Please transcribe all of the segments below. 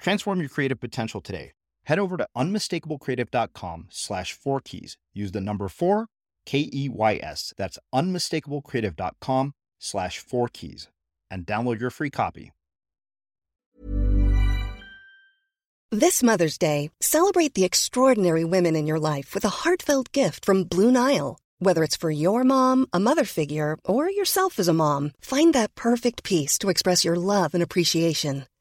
Transform your creative potential today. Head over to unmistakablecreative.com slash four keys. Use the number four, K E Y S. That's unmistakablecreative.com slash four keys and download your free copy. This Mother's Day, celebrate the extraordinary women in your life with a heartfelt gift from Blue Nile. Whether it's for your mom, a mother figure, or yourself as a mom, find that perfect piece to express your love and appreciation.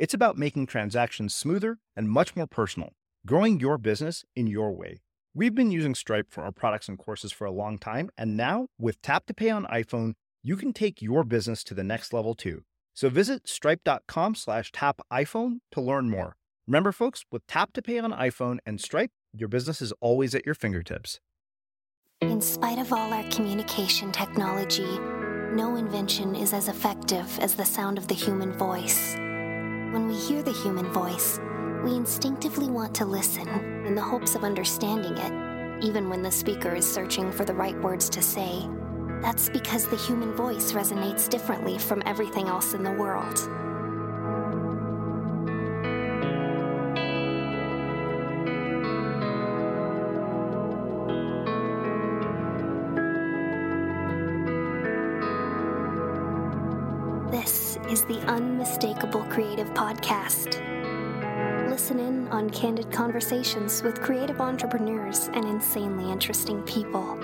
It's about making transactions smoother and much more personal, growing your business in your way. We've been using Stripe for our products and courses for a long time, and now with Tap to Pay on iPhone, you can take your business to the next level too. So visit stripe.com slash tap iPhone to learn more. Remember, folks, with Tap to Pay on iPhone and Stripe, your business is always at your fingertips. In spite of all our communication technology, no invention is as effective as the sound of the human voice. When we hear the human voice, we instinctively want to listen in the hopes of understanding it. even when the speaker is searching for the right words to say. That's because the human voice resonates differently from everything else in the world. Unmistakable Creative Podcast. Listen in on candid conversations with creative entrepreneurs and insanely interesting people.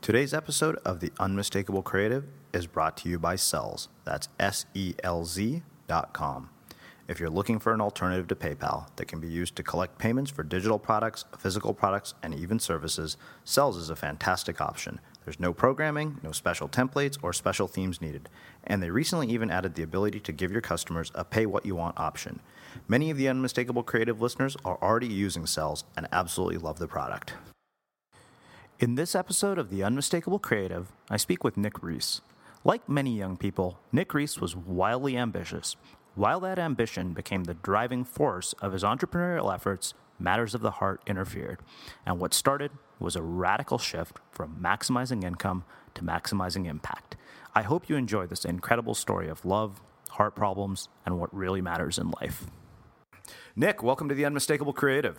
Today's episode of The Unmistakable Creative is brought to you by Selz. That's S E L Z dot com. If you're looking for an alternative to PayPal that can be used to collect payments for digital products, physical products, and even services, Selz is a fantastic option. There's no programming, no special templates, or special themes needed. And they recently even added the ability to give your customers a pay what you want option. Many of the Unmistakable Creative listeners are already using Selz and absolutely love the product. In this episode of The Unmistakable Creative, I speak with Nick Reese. Like many young people, Nick Reese was wildly ambitious. While that ambition became the driving force of his entrepreneurial efforts, matters of the heart interfered. And what started was a radical shift from maximizing income to maximizing impact. I hope you enjoy this incredible story of love, heart problems, and what really matters in life. Nick, welcome to The Unmistakable Creative.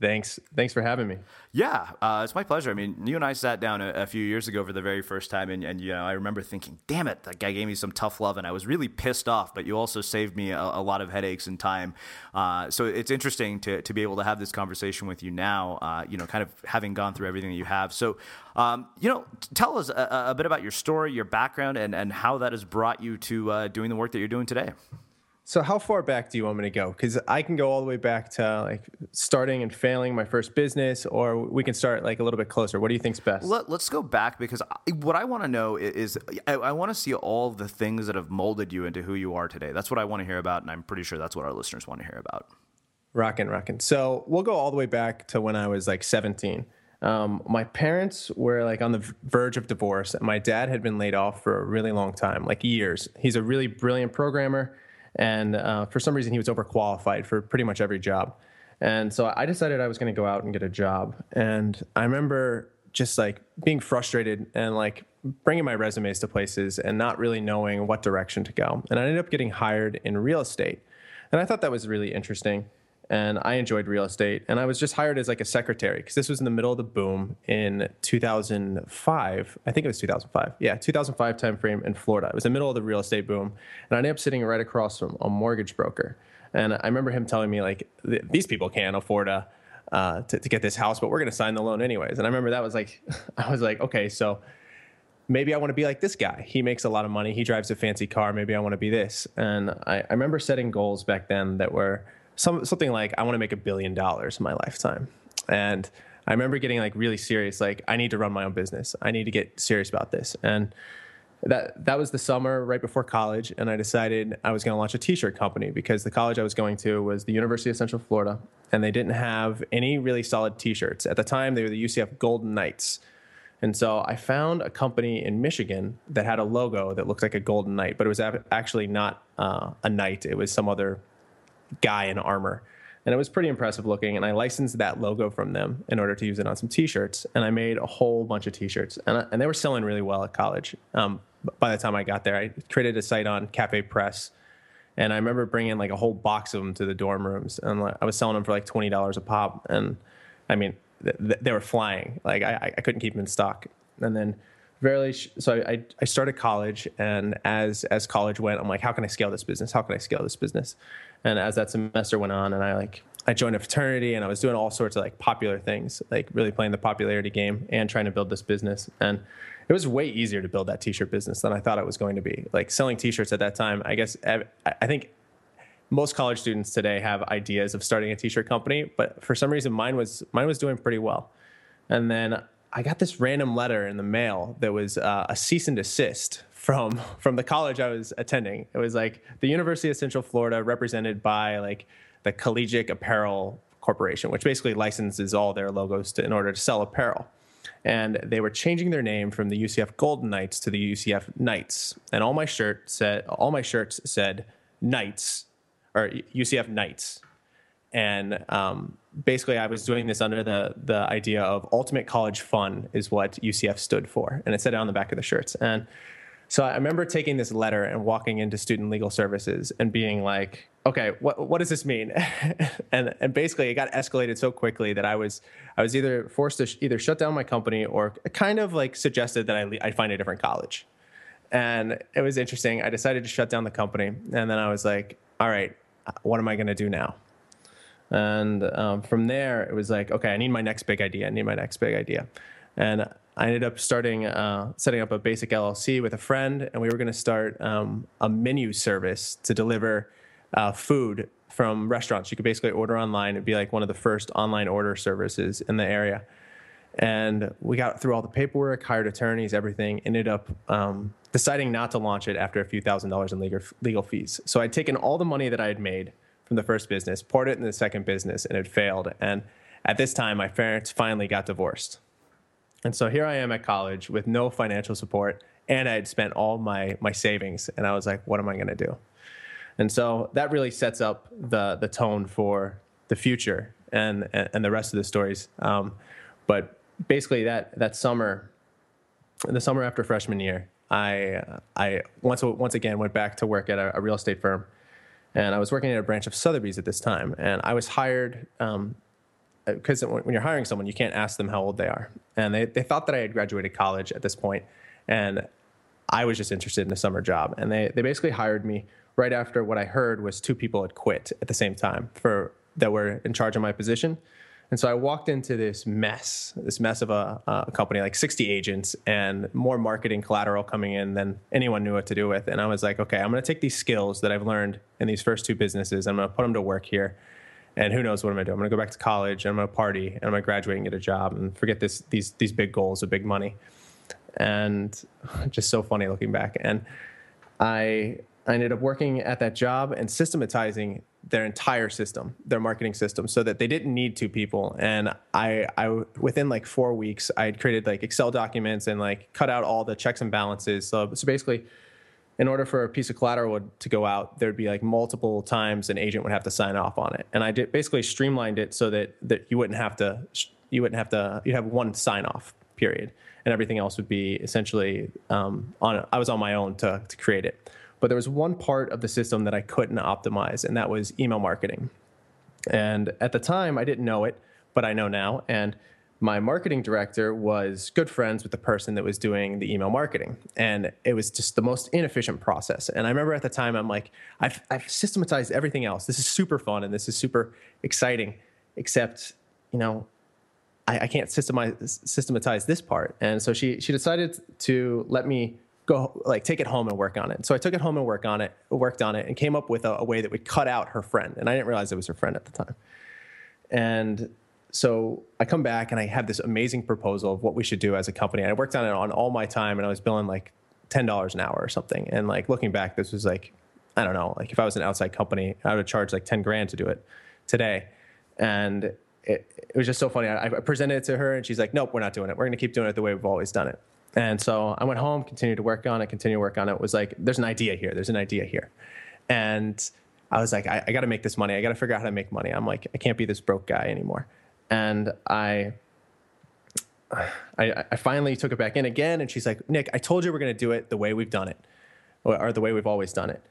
Thanks. Thanks for having me. Yeah, uh, it's my pleasure. I mean, you and I sat down a, a, few years ago for the very first time, and, and, you know, I remember thinking, "Damn it, that guy gave me some tough love," and I was really pissed off. But you also saved me a, a lot of headaches and time. Uh, so it's interesting to to be able to have this conversation with you now. Uh, you know, kind of having gone through everything that you have. So, um, you know, tell us a, a, bit about your story, your background, and and how that has brought you to uh, doing the work that you're doing today. So how far back do you want me to go? Because I can go all the way back to like starting and failing my first business, or we can start like a little bit closer. What do you think's best? Let, us go back because I, what I want to know is I, I want to see all the things that have molded you into who you are today. That's what I want to hear about, and I'm pretty sure that's what our listeners want to hear about. Rockin', rockin'. So we'll go all the way back to when I was like 17. Um, my parents were like on the verge of divorce, and my dad had been laid off for a really long time, like years. He's a really brilliant programmer and uh, for some reason, he was overqualified for pretty much every job. And so I decided I was going to go out and get a job. And I remember just like being frustrated and like bringing my resumes to places and not really knowing what direction to go. And I ended up getting hired in real estate. And I thought that was really interesting and I enjoyed real estate. And I was just hired as like a secretary because this was in the middle of the boom in 2005. I think it was 2005. Yeah, 2005 timeframe in Florida. It was the middle of the real estate boom, and I ended up sitting right across from a mortgage broker. And I remember him telling me like, these people can't afford a. Uh, to, to get this house, but we're going to sign the loan anyways. And I remember that was like, I was like, okay, so maybe I want to be like this guy. He makes a lot of money. He drives a fancy car. Maybe I want to be this. And I, I remember setting goals back then that were some something like I want to make a billion dollars in my lifetime. And I remember getting like really serious, like I need to run my own business. I need to get serious about this. And that that was the summer right before college, and I decided I was going to launch a T-shirt company because the college I was going to was the University of Central Florida, and they didn't have any really solid T-shirts at the time. They were the UCF Golden Knights, and so I found a company in Michigan that had a logo that looked like a golden knight, but it was actually not uh, a knight. It was some other guy in armor. And it was pretty impressive looking. And I licensed that logo from them in order to use it on some t shirts. And I made a whole bunch of t shirts. And, and they were selling really well at college. Um, by the time I got there, I created a site on Cafe Press. And I remember bringing like a whole box of them to the dorm rooms. And I was selling them for like $20 a pop. And I mean, th- they were flying. Like I, I couldn't keep them in stock. And then very so I, I started college and as as college went i'm like how can i scale this business? How can i scale this business? And as that semester went on and i like i joined a fraternity and i was doing all sorts of like popular things like really playing the popularity game and trying to build this business. And it was way easier to build that t-shirt business than i thought it was going to be. Like selling t-shirts at that time i guess i think most college students today have ideas of starting a t-shirt company but for some reason mine was mine was doing pretty well. And then I got this random letter in the mail that was uh, a cease and desist from from the college I was attending. It was like the University of Central Florida, represented by like the Collegiate Apparel Corporation, which basically licenses all their logos to, in order to sell apparel. And they were changing their name from the UCF Golden Knights to the UCF Knights. And all my shirt said, all my shirts said Knights or UCF Knights. And um, basically, I was doing this under the, the idea of ultimate college fun is what UCF stood for. And it said it on the back of the shirts. And so I remember taking this letter and walking into student legal services and being like, okay, what what does this mean? and and basically it got escalated so quickly that I was I was either forced to sh- either shut down my company or kind of like suggested that I le- I find a different college. And it was interesting. I decided to shut down the company, and then I was like, all right, uh, what am I going to do now? And um, from there, it was like, okay, I need my next big idea. I need my next big idea. And I ended up starting, uh, setting up a basic LLC with a friend, and we were going to start um, a menu service to deliver uh, food from restaurants. You could basically order online. It'd be like one of the first online order services in the area. And we got through all the paperwork, hired attorneys, everything. Ended up um, deciding not to launch it after a few thousand dollars in legal, legal fees. So I'd taken all the money that I had made from the first business, poured it in the second business, and it failed. And at this time, my parents finally got divorced. And so here I am at college with no financial support, and I had spent all my my savings, and I was like, "What am I going to do?" And so that really sets up the the tone for the future and and, the rest of the stories. Um, but basically, that that summer, the summer after freshman year, I I once once again went back to work at a, a real estate firm, and I was working at a branch of Sotheby's at this time, and I was hired. Um, because when you're hiring someone, you can't ask them how old they are. And they, they thought that I had graduated college at this point, and I was just interested in a summer job. And they, they basically hired me right after what I heard was two people had quit at the same time for that were in charge of my position. And so I walked into this mess, this mess of a, a, company, like 60 agents and more marketing collateral coming in than anyone knew what to do with. And I was like, okay, I'm going to take these skills that I've learned in these first two businesses, I'm going to put them to work here and who knows what I'm gonna do. I'm gonna go back to college I'm gonna party and I'm gonna graduate and get a job and forget this these these big goals of big money. And just so funny looking back. And I I ended up working at that job and systematizing their entire system, their marketing system, so that they didn't need two people. And I, I within like four weeks, I had created like Excel documents and like cut out all the checks and balances. So, so basically, in order for a piece of collateral to go out, there'd be like multiple times an agent would have to sign off on it. And I did basically streamlined it so that, that you wouldn't have to, you wouldn't have to, you'd have one sign off period. And everything else would be essentially um, on, I was on my own to, to create it. But there was one part of the system that I couldn't optimize, and that was email marketing. And at the time, I didn't know it, but I know now. And my marketing director was good friends with the person that was doing the email marketing and it was just the most inefficient process and i remember at the time i'm like i've, I've systematized everything else this is super fun and this is super exciting except you know i, I can't systemize, systematize this part and so she she decided to let me go like take it home and work on it so i took it home and work on it worked on it and came up with a, a way that would cut out her friend and i didn't realize it was her friend at the time and so I come back and I have this amazing proposal of what we should do as a company. I worked on it on all my time and I was billing like ten dollars an hour or something. And like looking back, this was like I don't know, like if I was an outside company, I would have charged like ten grand to do it today. And it, it was just so funny. I, I presented it to her and she's like, "Nope, we're not doing it. We're going to keep doing it the way we've always done it." And so I went home, continued to work on it, continued to work on it. it was like, "There's an idea here. There's an idea here," and I was like, I, I got to make this money. I got to figure out how to make money. I'm like, I can't be this broke guy anymore and I, I, I finally took it back in again, and she's like, "Nick, I told you we're going to do it the way we've done it, or the way we've always done it."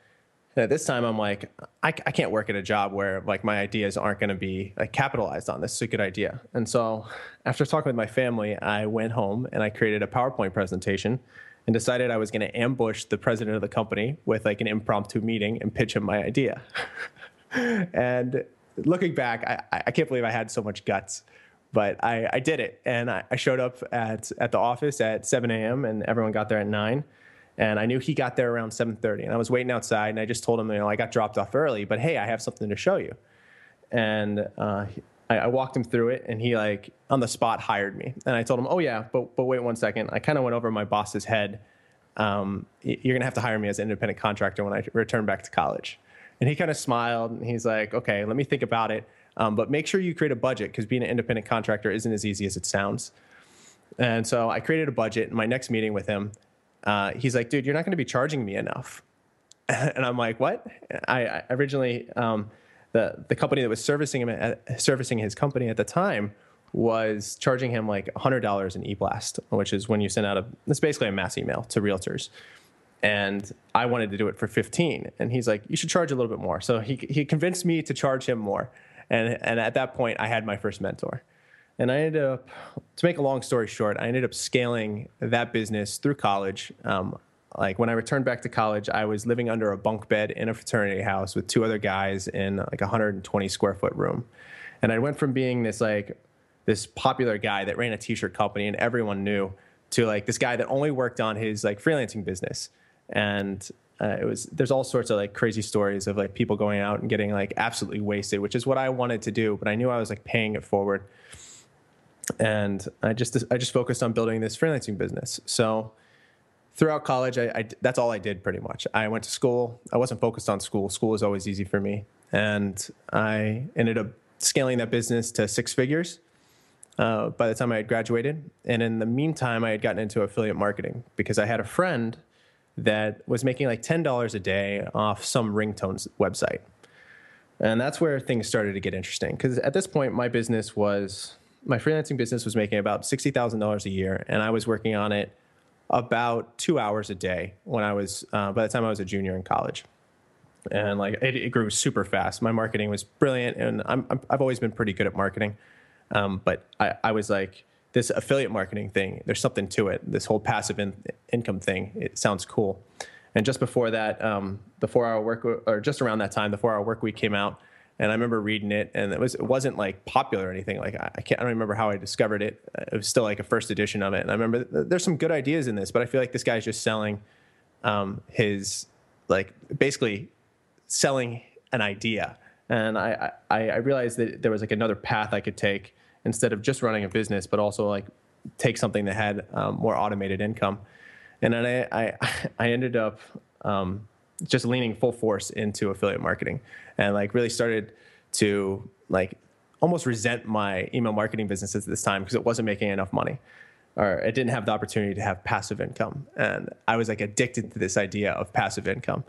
This time, I'm like, I, I can't work at a job where like my ideas aren't going to be like capitalized on. This is a good idea. And so, after talking with my family, I went home and I created a PowerPoint presentation and decided I was going to ambush the president of the company with like an impromptu meeting and pitch him my idea. and looking back, I, I can't believe I had so much guts, but I, I did it. And I, I showed up at, at the office at 7 a.m. and everyone got there at 9 and I knew he got there around 7:30 and I was waiting outside and I just told him you know I got dropped off early but hey I have something to show you and uh, I, I, walked him through it and he like on the spot hired me and I told him oh yeah but but wait one second I kind of went over my boss's head um, you're gonna have to hire me as an independent contractor when I return back to college and he kind of smiled and he's like, okay, let me think about it. Um, but make sure you create a budget because being an independent contractor isn't as easy as it sounds. And so I created a budget. In my next meeting with him, uh, he's like, dude, you're not going to be charging me enough. and I'm like, what? I, I originally, um, the, the company that was servicing him, at, servicing his company at the time was charging him like $100 in e-blast, which is when you send out a, it's basically a mass email to realtors. And I wanted to do it for 15. And he's like, you should charge a little bit more. So he, he convinced me to charge him more. And, and at that point, I had my first mentor. And I ended up, to make a long story short, I ended up scaling that business through college. Um, like when I returned back to college, I was living under a bunk bed in a fraternity house with two other guys in like a 120 square foot room. And I went from being this like this popular guy that ran a t-shirt company and everyone knew to like this guy that only worked on his like freelancing business. And uh, it was there's all sorts of like crazy stories of like people going out and getting like absolutely wasted, which is what I wanted to do, but I knew I was like paying it forward. And I just I just focused on building this freelancing business. So throughout college, I, I, that's all I did pretty much. I went to school. I wasn't focused on school. School was always easy for me, and I ended up scaling that business to six figures uh, by the time I had graduated. And in the meantime, I had gotten into affiliate marketing because I had a friend that was making like ten dollars a day off some ringtones website, and that's where things started to get interesting. Because at this point, my business was my freelancing business was making about sixty thousand dollars a year, and I was working on it about two hours a day when I was uh, by the time I was a junior in college, and like it, it grew super fast. My marketing was brilliant, and I'm, i have always been pretty good at marketing. Um, but I, I was like this affiliate marketing thing. There's something to it. This whole passive in, income thing. It sounds cool. And just before that, um, the four hour work or just around that time, the four hour work week came out and I remember reading it, and it was it wasn't like popular or anything. Like I, can't I don't remember how I discovered it. It was still like a first edition of it, and I remember there's some good ideas in this, but I feel like this guy's just selling um, his like basically selling an idea, and I, I I realized that there was like another path I could take instead of just running a business, but also like take something that had um, more automated income, and then I I, I ended up. Um, just leaning full force into affiliate marketing and like really started to like almost resent my email marketing business at this time because it wasn't making enough money or it didn't have the opportunity to have passive income. And i was like addicted to this idea of passive income.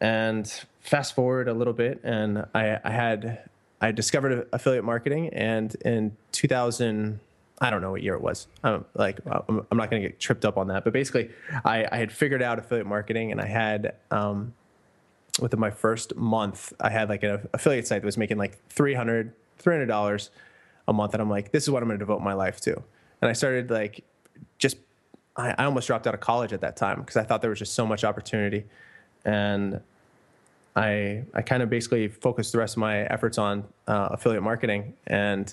And fast forward a little bit and i, I had i discovered affiliate marketing and in 2000 I don't know what year it was. I'm like, I'm, I'm not going to get tripped up on that. But basically, I, I, had figured out affiliate marketing, and I had um, within my first month, I had like an affiliate site that was making like 300 dollars a month, and I'm like, this is what I'm going to devote my life to. And I started like just, I, I almost dropped out of college at that time because I thought there was just so much opportunity, and I I kind of basically focused the rest of my efforts on uh, affiliate marketing and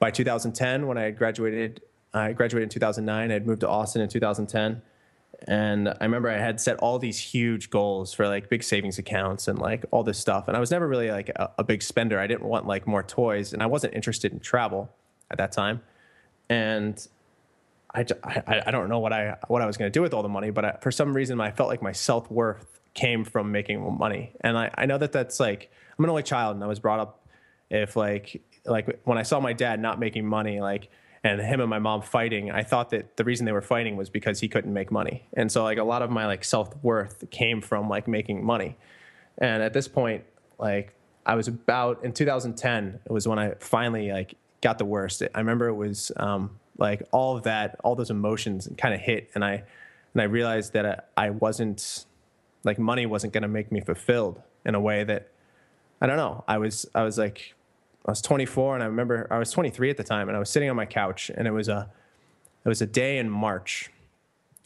by 2010, when I had graduated, I graduated in 2009. I had moved to Austin in 2010. And I remember I had set all these huge goals for like big savings accounts and like all this stuff. And I was never really like a, a big spender. I didn't want like more toys and I wasn't interested in travel at that time. And I, I, I don't know what I, what I was going to do with all the money, but I, for some reason I felt like my self worth came from making money. And I, I know that that's like, I'm an only child and I was brought up if like like when I saw my dad not making money, like and him and my mom fighting, I thought that the reason they were fighting was because he couldn't make money. And so like a lot of my like self-worth came from like making money. And at this point, like I was about in 2010, it was when I finally like got the worst. I remember it was um, like all of that, all those emotions kind of hit, and I and I realized that I, I wasn't like money wasn't going to make me fulfilled in a way that I don't know. I was I was like I was 24 and I remember I was 23 at the time and I was sitting on my couch and it was a it was a day in March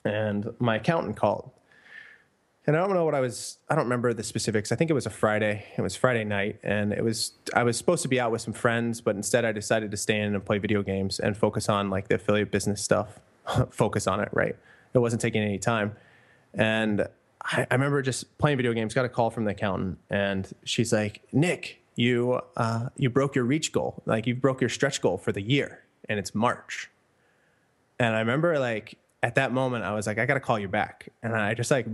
and my accountant called. And I don't know what I was I don't remember the specifics. I think it was a Friday. It was Friday night and it was I was supposed to be out with some friends, but instead I decided to stay in and play video games and focus on like the affiliate business stuff. focus on it, right? It wasn't taking any time. And I, I remember just playing video games, got a call from the accountant, and she's like, Nick, you uh, you broke your reach goal, like you broke your stretch goal for the year, and it's March. And I remember like at that moment, I was like, I got to call you back, and I just like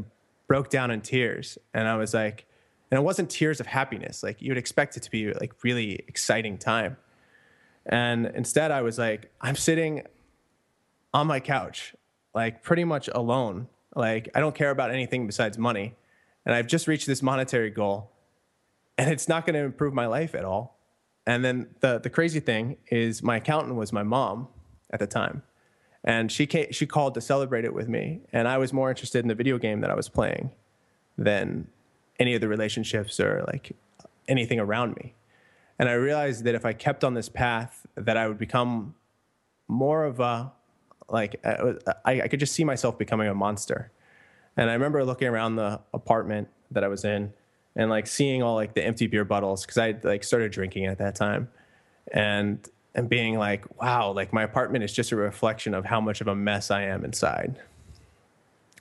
broke down in tears, and I was like, and it wasn't tears of happiness, like you'd expect it to be like really exciting time, and instead I was like, I'm sitting on my couch, like pretty much alone, like I don't care about anything besides money and I've just reached this monetary goal, and it's not going to improve my life at all. And then the the crazy thing is, my accountant was my mom at the time, and she came, she called to celebrate it with me, and I was more interested in the video game that I was playing than any of the relationships or like anything around me. And I realized that if I kept on this path, that I would become more of a like I, I could just see myself becoming a monster. And I remember looking around the apartment that I was in and like seeing all like the empty beer bottles because I like started drinking at that time, and and being like, wow, like my apartment is just a reflection of how much of a mess I am inside.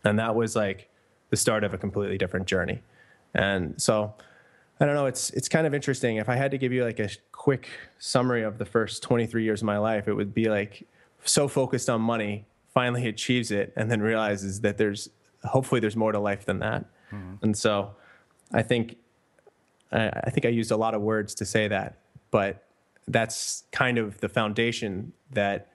And that was like the start of a completely different journey. And so I don't know, it's it's kind of interesting. If I had to give you like a quick summary of the first 23 years of my life, it would be like so focused on money, finally achieves it and then realizes that there's hopefully there's more to life than that. Mm-hmm. And so I think I, I think I used a lot of words to say that, but that's kind of the foundation that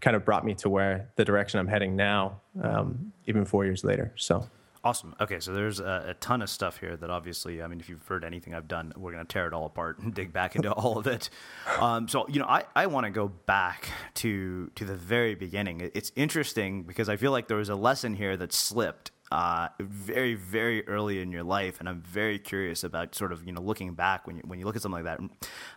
kind of brought me to where the direction I'm heading now, um, even four years later. So. Awesome. Okay, so there's a, a, ton of stuff here that obviously, I mean, if you've heard anything I've done, we're going to tear it all apart and dig back into all of it. Um, so, you know, I, I want to go back to to the very beginning. It's interesting because I feel like there was a lesson here that slipped uh, very, very early in your life, and I'm very curious about sort of you know looking back when you when you look at something like that.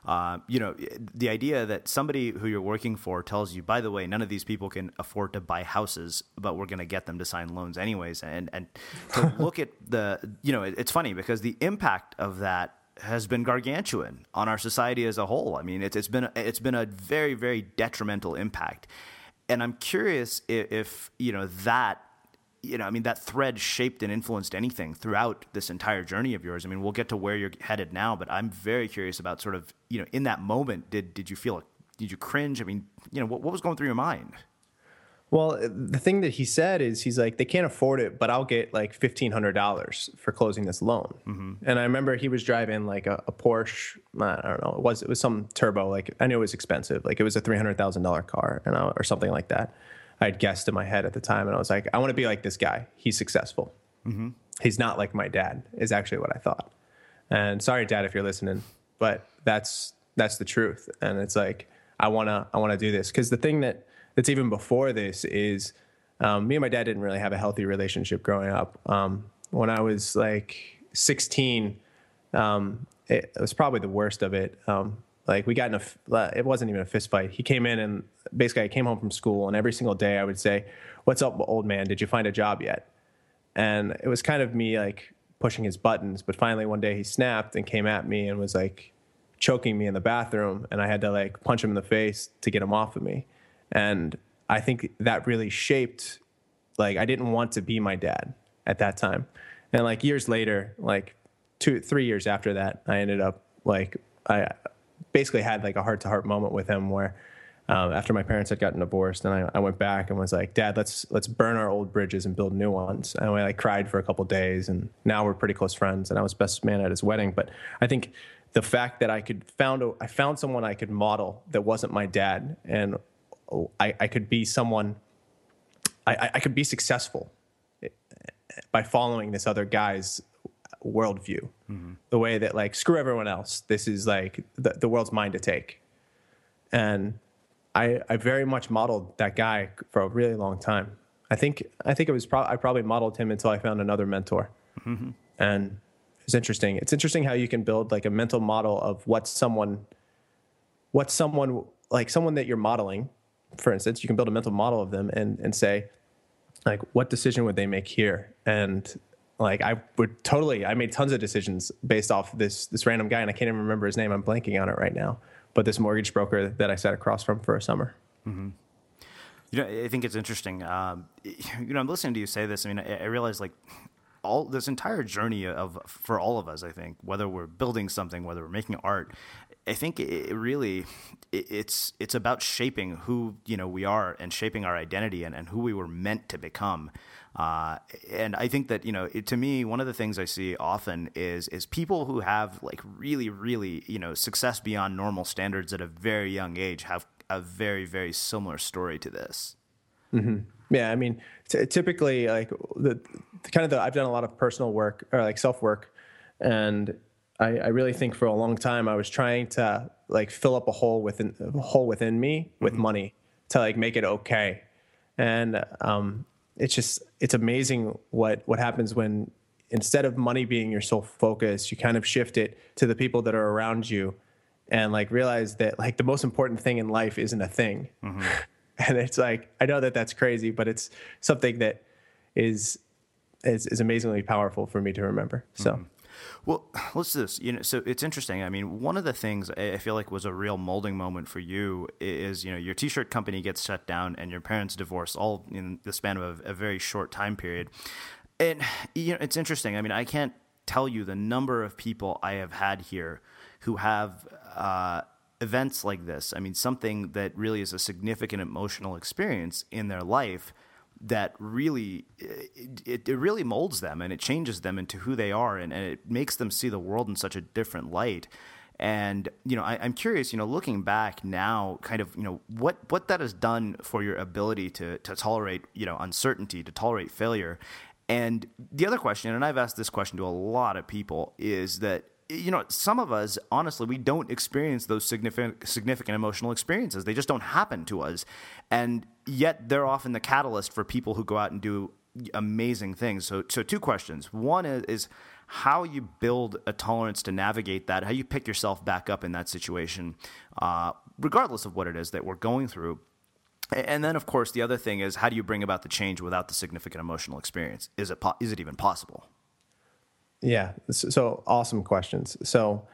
Uh, you know, the idea that somebody who you're working for tells you, by the way, none of these people can afford to buy houses, but we're going to get them to sign loans anyways, and and to look at the you know, it, it's funny because the impact of that has been gargantuan on our society as a whole. I mean, it's it's been it's been a very very detrimental impact, and I'm curious if, if you know that you know, I mean, that thread shaped and influenced anything throughout this entire journey of yours. I mean, we'll get to where you're headed now, but I'm very curious about sort of, you know, in that moment, did did you feel, did you cringe? I mean, you know, what, what was going through your mind? Well, the thing that he said is he's like, they can't afford it, but I'll get like fifteen hundred dollars for closing this loan. Mm-hmm. And I remember he was driving like a, a, Porsche. I don't know. It was it was some turbo. Like I knew it was expensive. Like it was a three hundred thousand dollar car, and I, or something like that. I had guessed in my head at the time, and I was like, I want to be like this guy. He's successful. Mm-hmm. He's not like my dad. Is actually what I thought. And sorry, dad, if you're listening, but that's that's the truth. And it's like I wanna I wanna do this because the thing that that's even before this is um, me and my dad didn't really have a healthy relationship growing up. Um, when I was like 16, um, it, it, was probably the worst of it. Um, like we got in a, it wasn't even a fist fight. He came in and basically I came home from school and every single day I would say, "What's up, old man? Did you find a job yet?" And it was kind of me like pushing his buttons. But finally one day he snapped and came at me and was like choking me in the bathroom, and I had to like punch him in the face to get him off of me. And I think that really shaped like I didn't want to be my dad at that time. And like years later, like two, three years after that, I ended up like I basically had like a heart to heart moment with him where um, after my parents had gotten divorced and I, I, went back and was like dad let's let's burn our old bridges and build new ones. And I like cried for a couple days and now we're pretty close friends and I was best man at his wedding. But I think the fact that I could found a, I found someone I could model that wasn't my dad and I, I could be someone I, I could be successful eh, by following this other guy's worldview. Mm-hmm. The way that like screw everyone else. This is like the, the world's mine to take. And I I very much modeled that guy for a really long time. I think I think it was pro- I probably modeled him until I found another mentor. Mm-hmm. And it's interesting. It's interesting how you can build like a mental model of what someone what someone like someone that you're modeling, for instance, you can build a mental model of them and and say like what decision would they make here and like I would totally I made tons of decisions based off this this random guy and I can't even remember his name. I'm blanking on it right now. But this mortgage broker that I sat across from for a summer. Mm-hmm. You know, I think it's interesting. Um, you know, I'm listening to you say this. I mean, I, I realize like all this entire journey of for all of us. I think whether we're building something, whether we're making art, I think it really it's it's about shaping who you know we are and shaping our identity and, and who we were meant to become. Uh, and I think that you know, it, to me, one of the things I see often is is people who have like really, really you know success beyond normal standards at a very young age have a very, very similar story to this. Mm-hmm. Yeah, I mean, t- typically, like the kind of the I've done a lot of personal work or like self work, and I, I, really think for a long time I was trying to like fill up a hole within a hole within me with mm-hmm. money to like make it okay, and um, it's just it's amazing what what happens when instead of money being your sole focus, you kind of shift it to the people that are around you, and like realize that like the most important thing in life isn't a thing, mm-hmm. and it's like I know that that's crazy, but it's something that is is, is amazingly powerful for me to remember. So. Mm-hmm. Well, let's do this. You know, so it's interesting. I mean, one of the things I feel like was a real molding moment for you is, you know, your t-shirt company gets shut down and your parents divorce all in the span of a, a very short time period. And you know, it's interesting. I mean, I can't tell you the number of people I have had here who have uh, events like this. I mean, something that really is a significant emotional experience in their life that really eh, it, it really molds them and it changes them into who they are and, and it makes them see the world in such a different light and you know I, am curious you know looking back now kind of you know what what that has done for your ability to to tolerate you know uncertainty to tolerate failure and the other question and i've asked this question to a lot of people is that you know, some of us, honestly, we don't experience those significant significant emotional experiences. They just don't happen to us, and yet they're often the catalyst for people who go out and do amazing things. So, so two questions. One is, is how you build a tolerance to navigate that, how you pick yourself back up in that situation, uh, regardless of what it is that we're going through. And then, of course, the other thing is how do you bring about the change without the significant emotional experience? Is it po- is it even possible? Yeah. So awesome questions. So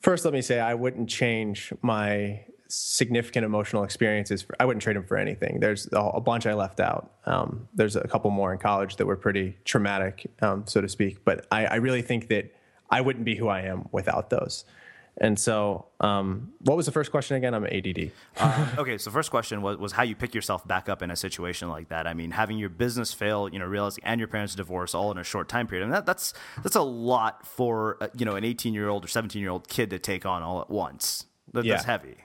first, let me say I wouldn't change my significant emotional experiences. For, I wouldn't trade them for anything. There's a, bunch I left out. Um, there's a couple more in college that were pretty traumatic, um, so to speak. But I, I really think that I wouldn't be who I am without those. And so, um, what was the first question again? I'm ADD. uh, okay, so first question was, was how you pick yourself back up in a situation like that. I mean, having your business fail, you know, realizing and your parents divorce all in a short time period. I mean, that, that's that's a lot for uh, you know an 18 year old or 17 year old kid to take on all at once. That, yeah. That's heavy.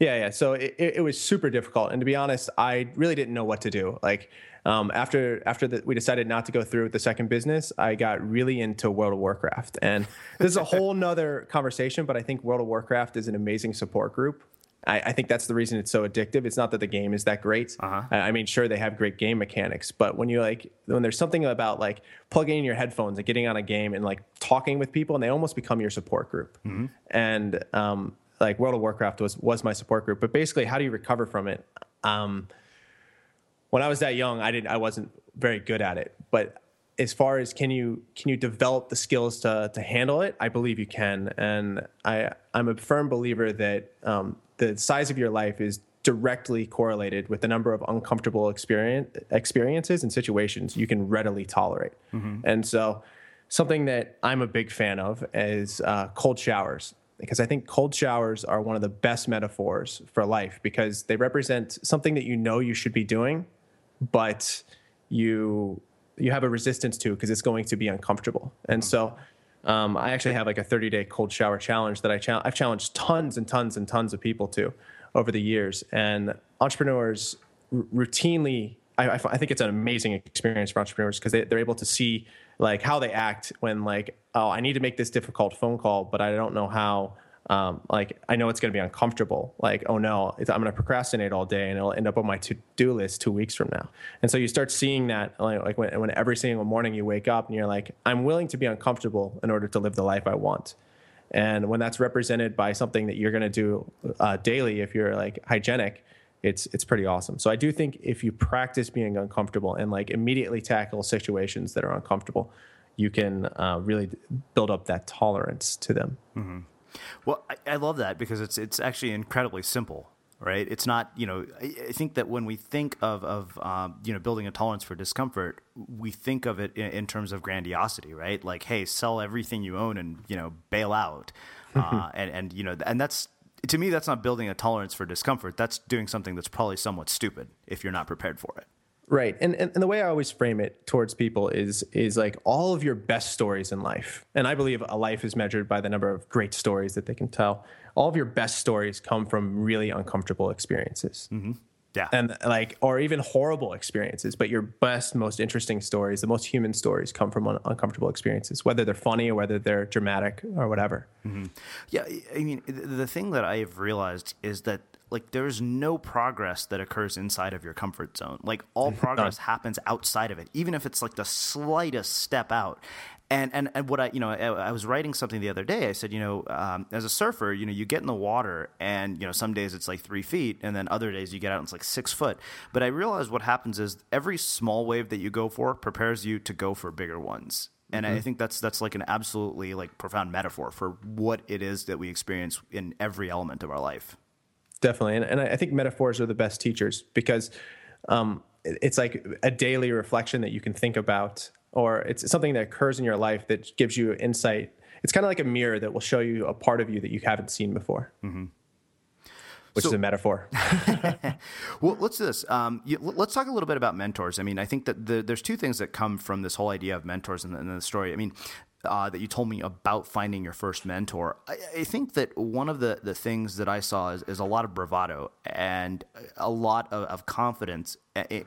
Yeah, yeah. So it, it was super difficult, and to be honest, I really didn't know what to do. Like um, after after the, we decided not to go through with the second business, I got really into World of Warcraft, and this is a whole nother conversation. But I think World of Warcraft is an amazing support group. I, I think that's the reason it's so addictive. It's not that the game is that great. Uh-huh. I, I mean, sure they have great game mechanics, but when you like when there's something about like plugging in your headphones and getting on a game and like talking with people, and they almost become your support group. Mm-hmm. And um, like World of Warcraft was was my support group. But basically, how do you recover from it? Um, when I was that young, I didn't I wasn't very good at it. But as far as can you can you develop the skills to to handle it, I believe you can. And I I'm a firm believer that um, the size of your life is directly correlated with the number of uncomfortable experience experiences and situations you can readily tolerate. Mm-hmm. And so, something that I'm a big fan of is uh, cold showers because I think cold showers are one of the best metaphors for life because they represent something that you know you should be doing, but you you have a resistance to because it's going to be uncomfortable. And so um, I actually have like a 30 day cold shower challenge that I cha- I've challenged tons and tons and tons of people to over the years. And entrepreneurs r- routinely, I, I, think it's an amazing experience for entrepreneurs because they, they're able to see like how they act when like, oh, I need to make this difficult phone call, but I don't know how um, like I know it's going to be uncomfortable. Like, oh no, I'm going to procrastinate all day, and it'll end up on my to-do list two weeks from now. And so you start seeing that, like, like when, when every single morning you wake up and you're like, I'm willing to be uncomfortable in order to live the life I want. And when that's represented by something that you're going to do uh, daily, if you're like hygienic, it's it's pretty awesome. So I do think if you practice being uncomfortable and like immediately tackle situations that are uncomfortable, you can uh, really build up that tolerance to them. Mm-hmm. Well, I, I love that because it's it's actually incredibly simple right? It's not, you know, I think that when we think of, of um, you know, building a tolerance for discomfort, we think of it in, in, terms of grandiosity, right? Like, hey, sell everything you own and, you know, bail out. uh, and, and, you know, and that's, to me, that's not building a tolerance for discomfort. That's doing something that's probably somewhat stupid if you're not prepared for it. Right. And, and, and the way I always frame it towards people is is like all of your best stories in life. And I believe a life is measured by the number of great stories that they can tell. All of your best stories come from really uncomfortable experiences. Mm-hmm. Yeah. And like, or even horrible experiences, but your best, most interesting stories, the most human stories come from un- uncomfortable experiences, whether they're funny or whether they're dramatic or whatever. Mm-hmm. Yeah. I mean, the thing that I've realized is that like there's no progress that occurs inside of your comfort zone. Like all progress happens outside of it, even if it's like the slightest step out. And, and and what I you know I, I was writing something the other day. I said you know um, as a surfer you know you get in the water and you know some days it's like three feet and then other days you get out and it's like six foot. But I realized what happens is every small wave that you go for prepares you to go for bigger ones. And mm-hmm. I think that's that's like an absolutely like profound metaphor for what it is that we experience in every element of our life. Definitely, and, and I think metaphors are the best teachers because um, it's like a daily reflection that you can think about or it's something that occurs in your life that gives you insight. It's kind of like a mirror that will show you a part of you that you haven't seen before. Mm-hmm. Which so, is a metaphor. well, let's do this. Um, you, let's talk a little bit about mentors. I mean, I think that the, there's two things that come from this whole idea of mentors and, the, the story. I mean, uh, that you told me about finding your first mentor. I, I, think that one of the, the things that I saw is, is a lot of bravado and a lot of, of, confidence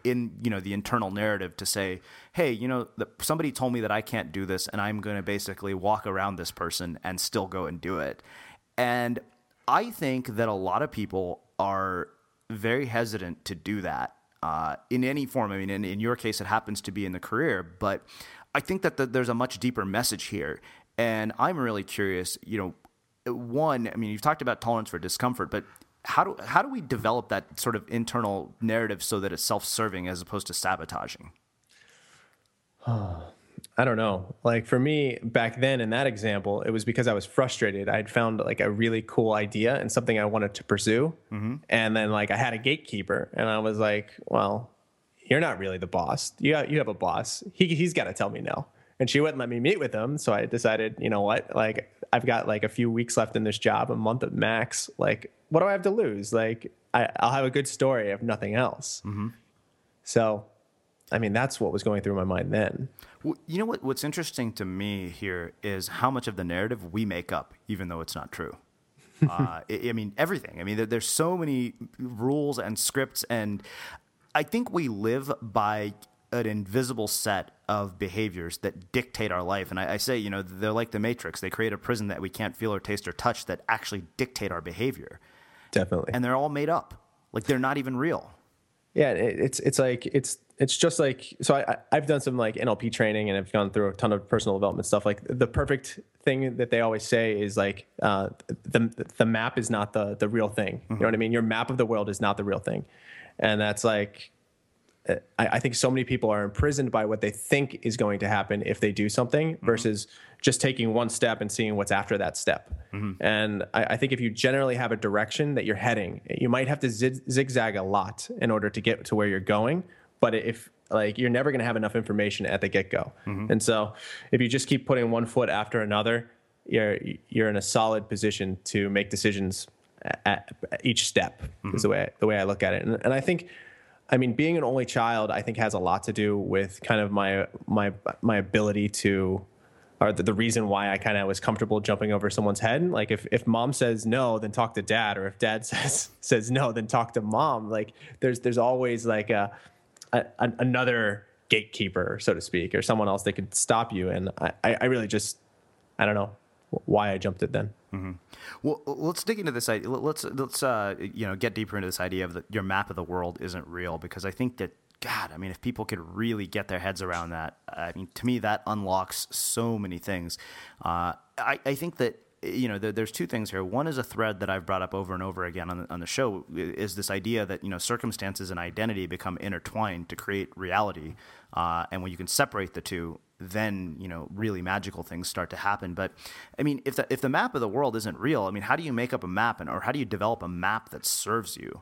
in you know the internal narrative to say, hey, you know, the, somebody told me that I can't do this, and I'm going to basically walk around this person and still go and do it. And I think that a lot of people are very hesitant to do that uh, in any form. I mean, in, in your case, it happens to be in the career, but I think that the, there's a much deeper message here. And I'm really curious, you know, one, I mean, you've talked about tolerance for discomfort, but how do how do we develop that sort of internal narrative so that it's self-serving as opposed to sabotaging? I don't know. Like for me back then in that example, it was because I was frustrated. I'd found like a really cool idea and something I wanted to pursue. Mm-hmm. And then like I had a gatekeeper and I was like, well, you're not really the boss. You have, you have a boss. He, he's got to tell me no. And she wouldn't let me meet with him. So I decided, you know what? Like, I've got like a few weeks left in this job, a month at max. Like, what do I have to lose? Like, I, will have a good story if nothing else. Mm-hmm. So, I mean, that's what was going through my mind then. Well, you know what? What's interesting to me here is how much of the narrative we make up, even though it's not true. uh, I, I mean, everything. I mean, there, there's so many rules and scripts, and I think we live by an invisible set of behaviors that dictate our life. And I, I, say, you know, they're like the Matrix. They create a prison that we can't feel or taste or touch that actually dictate our behavior. Definitely. And they're all made up. Like they're not even real. Yeah, it's it's like it's it's just like so. I I've done some like NLP training and I've gone through a ton of personal development stuff. Like the perfect thing that they always say is like uh, the the map is not the the real thing. Mm-hmm. You know what I mean? Your map of the world is not the real thing and that's like I, I, think so many people are imprisoned by what they think is going to happen if they do something mm-hmm. versus just taking one step and seeing what's after that step. Mm-hmm. And I, I, think if you generally have a direction that you're heading, you might have to zig- zigzag a lot in order to get to where you're going. But if like you're never going to have enough information at the get go, mm-hmm. and so if you just keep putting one foot after another, you're you're in a solid position to make decisions at, each step mm-hmm. is the way the way I look at it, and, and I think. I mean, being an only child, I think has a lot to do with kind of my my my ability to, or the, the reason why I kind of was comfortable jumping over someone's head. Like if if mom says no, then talk to dad, or if dad says says no, then talk to mom. Like there's there's always like a, a another gatekeeper, so to speak, or someone else that could stop you. And I I really just I don't know why I jumped it then. Mm-hmm. Well, let's dig into this idea. Let's let's uh, you know get deeper into this idea of that your map of the world isn't real because I think that God, I mean, if people could really get their heads around that, I mean, to me that unlocks so many things. Uh, I I think that you know, there, there's two things here. One is a thread that I've brought up over and over again on the, on the show is this idea that you know circumstances and identity become intertwined to create reality, uh, and when you can separate the two, then you know really magical things start to happen. But I mean, if the if the map of the world isn't real, I mean, how do you make up a map, and or how do you develop a map that serves you?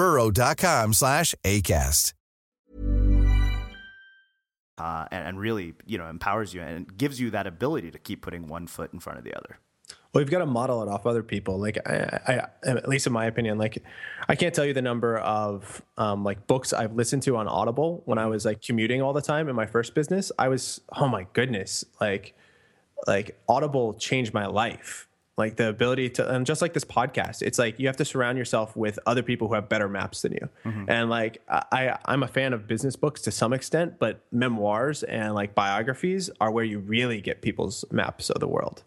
burrow.com slash ACAST. uh, and, and really, you know, empowers you and gives you that ability to keep putting one foot in front of the other. Well, you've got to model it off other people. Like, I, I, at least in my opinion, like, I can't tell you the number of um, like books I've listened to on Audible when I was like commuting all the time in my first business. I was, oh my goodness, like, like Audible changed my life. Like the ability to, and just like this podcast, it's like you have to surround yourself with other people who have better maps than you. And like I, I'm a fan of business books to some extent, but memoirs and like biographies are where you really get people's maps of the world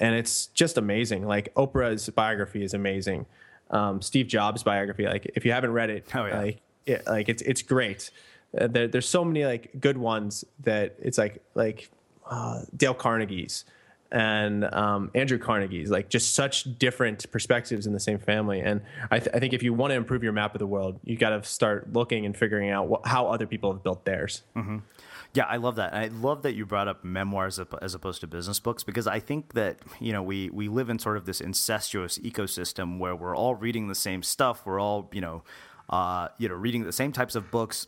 and it's just amazing. Like Oprah's biography is amazing. Um, Steve Jobs' biography, like if you haven't read it, Oh, yeah. like it, like it's it's great. Uh, there, there's so many like good ones that it's like like uh, Dale Carnegie's and um, Andrew Carnegie's, like just such different perspectives in the same family. And I, th- I think if you want to improve your map of the world, you got to start looking and figuring out what, how other people have built theirs. Yeah, I love that. I love that you brought up memoirs as opposed to business books because I think that you know we we live in sort of this incestuous ecosystem where we're all reading the same stuff. We're all you know, uh, you know, reading the same types of books.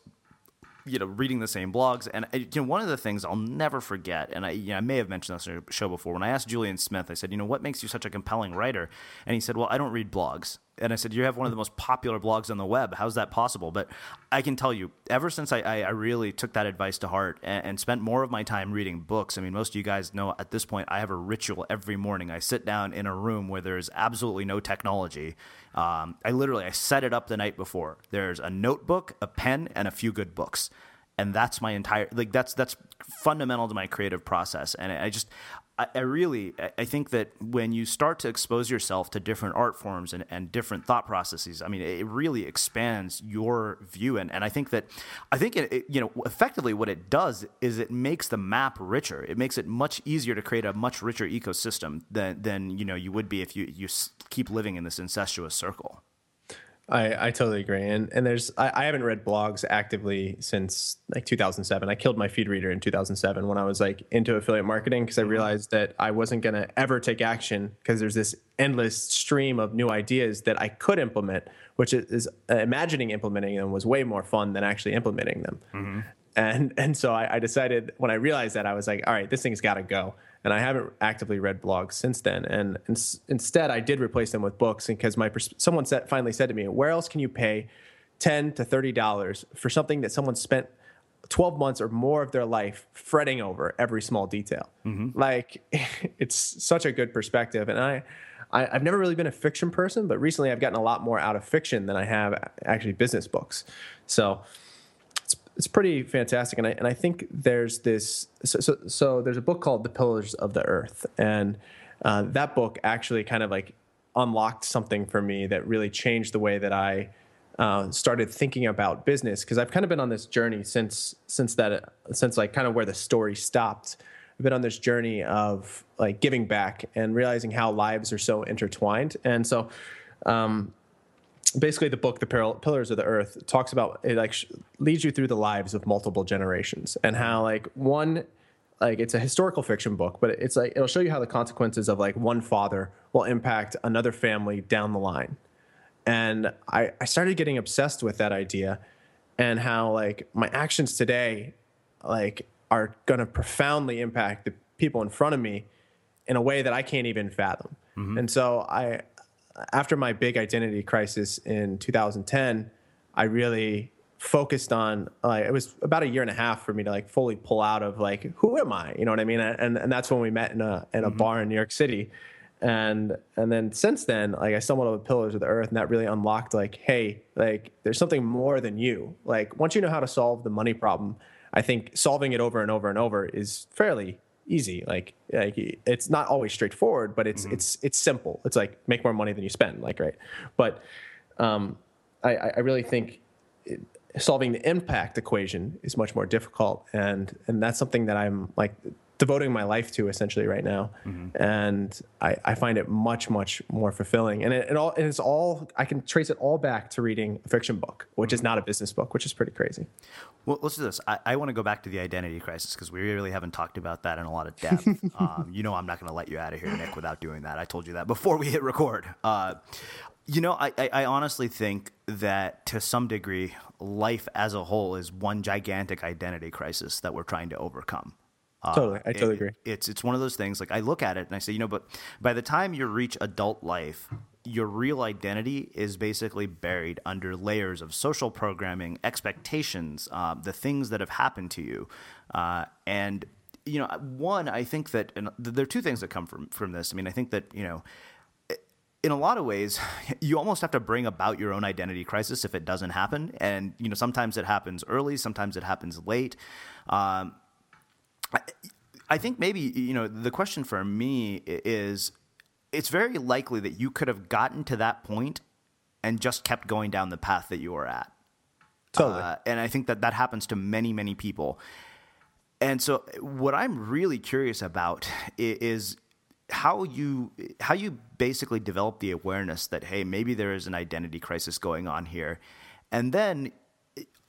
You know, reading the same blogs, and uh, you know, one of the things I'll never forget, and I, you know, I may have mentioned this on a show before. When I asked Julien Smith, I said, "You know, what makes you such a compelling writer?" And he said, "Well, I don't read blogs." And I said, You have one of the most popular blogs on the web. How's that possible? But I can tell you, ever since I, I, I really took that advice to heart and, and, spent more of my time reading books, I mean, most of you guys know at this point, I have a ritual every morning. I sit down in a room where there's absolutely no technology. Um, I literally I set it up the night before. There's a notebook, a pen, and a few good books and that's my entire like that's that's fundamental to my creative process and i just I, I, really I think that when you start to expose yourself to different art forms and, and different thought processes, I mean, it really expands your view. And, and I think that I think it, it, you know effectively what it does is it makes the map richer. It makes it much easier to create a much richer ecosystem than than you know you would be if you you keep living in this incestuous circle. I, I totally agree. And and there's I, I, haven't read blogs actively since like 2007. I killed my feed reader in 2007 when I was like into affiliate marketing because I mm-hmm. realized that I wasn't going to ever take action because there's this endless stream of new ideas that I could implement, which is uh, imagining implementing them was way more fun than actually implementing them. Mm-hmm. And and so I, I decided when I realized that I was like, all right, this thing's got to go and I haven't actively read blogs since then. And, instead, I did replace them with books because my someone said, finally said to me, "Where else can you pay ten to thirty dollars for something that someone spent?" 12 months or more of their life fretting over every small detail. Mm-hmm. Like it's such a good perspective. And I, I, have never really been a fiction person, but recently I've gotten a lot more out of fiction than I have actually business books. So it's pretty fantastic, and I and I think there's this. So so, so there's a book called The Pillars of the Earth, and uh, that book actually kind of like unlocked something for me that really changed the way that I uh, started thinking about business because I've kind of been on this journey since since that since like kind of where the story stopped. I've been on this journey of like giving back and realizing how lives are so intertwined, and so. Um, basically the book the pillars of the earth talks about it like leads you through the lives of multiple generations and how like one like it's a historical fiction book but it's like it'll show you how the consequences of like one father will impact another family down the line and i i started getting obsessed with that idea and how like my actions today like are going to profoundly impact the people in front of me in a way that i can't even fathom mm-hmm. and so i after my big identity crisis in 2010, I really focused on like it was about a year and a half for me to like fully pull out of like who am I? You know what I mean? And and that's when we met in a in a mm-hmm. bar in New York City. And and then since then, like I stumbled over pillars of the earth, and that really unlocked like, hey, like there's something more than you. Like once you know how to solve the money problem, I think solving it over and over and over is fairly easy. Like, like it's not always straightforward, but it's mm-hmm. it's it's simple. It's like make more money than you spend. Like right, but um, I, I really think. It, solving the impact equation is much more difficult and and that's something that i'm like devoting my life to essentially right now. Mm-hmm. and I, I, find it much much more fulfilling. And it, it all it's all i can trace it all back to reading a fiction book which is mm-hmm. not a business book which is pretty crazy. Well let's do this. I, I want to go back to the identity crisis because we really haven't talked about that in a lot of depth. Um, you know i'm not going to let you out of here nick without doing that. I told you that before we hit record. Uh, you know I, I honestly think that to some degree life as a whole is one gigantic identity crisis that we're trying to overcome uh, totally, I totally it, agree. It's it's one of those things. Like I look at it and I say, you know, but by the time you reach adult life, your real identity is basically buried under layers of social programming, expectations, uh, the things that have happened to you, uh, and you know, one, I think that there are two things that come from from this. I mean, I think that you know in a lot of ways, you almost have to bring about your own identity crisis if it doesn't happen. And you know, sometimes it happens early, sometimes it happens late. Um, I think maybe you know the question for me is it's very likely that you could have gotten to that point and just kept going down the path that you were at. Totally. Uh, and I think that that happens to many many people. And so what I'm really curious about is how you how you basically develop the awareness that hey maybe there is an identity crisis going on here and then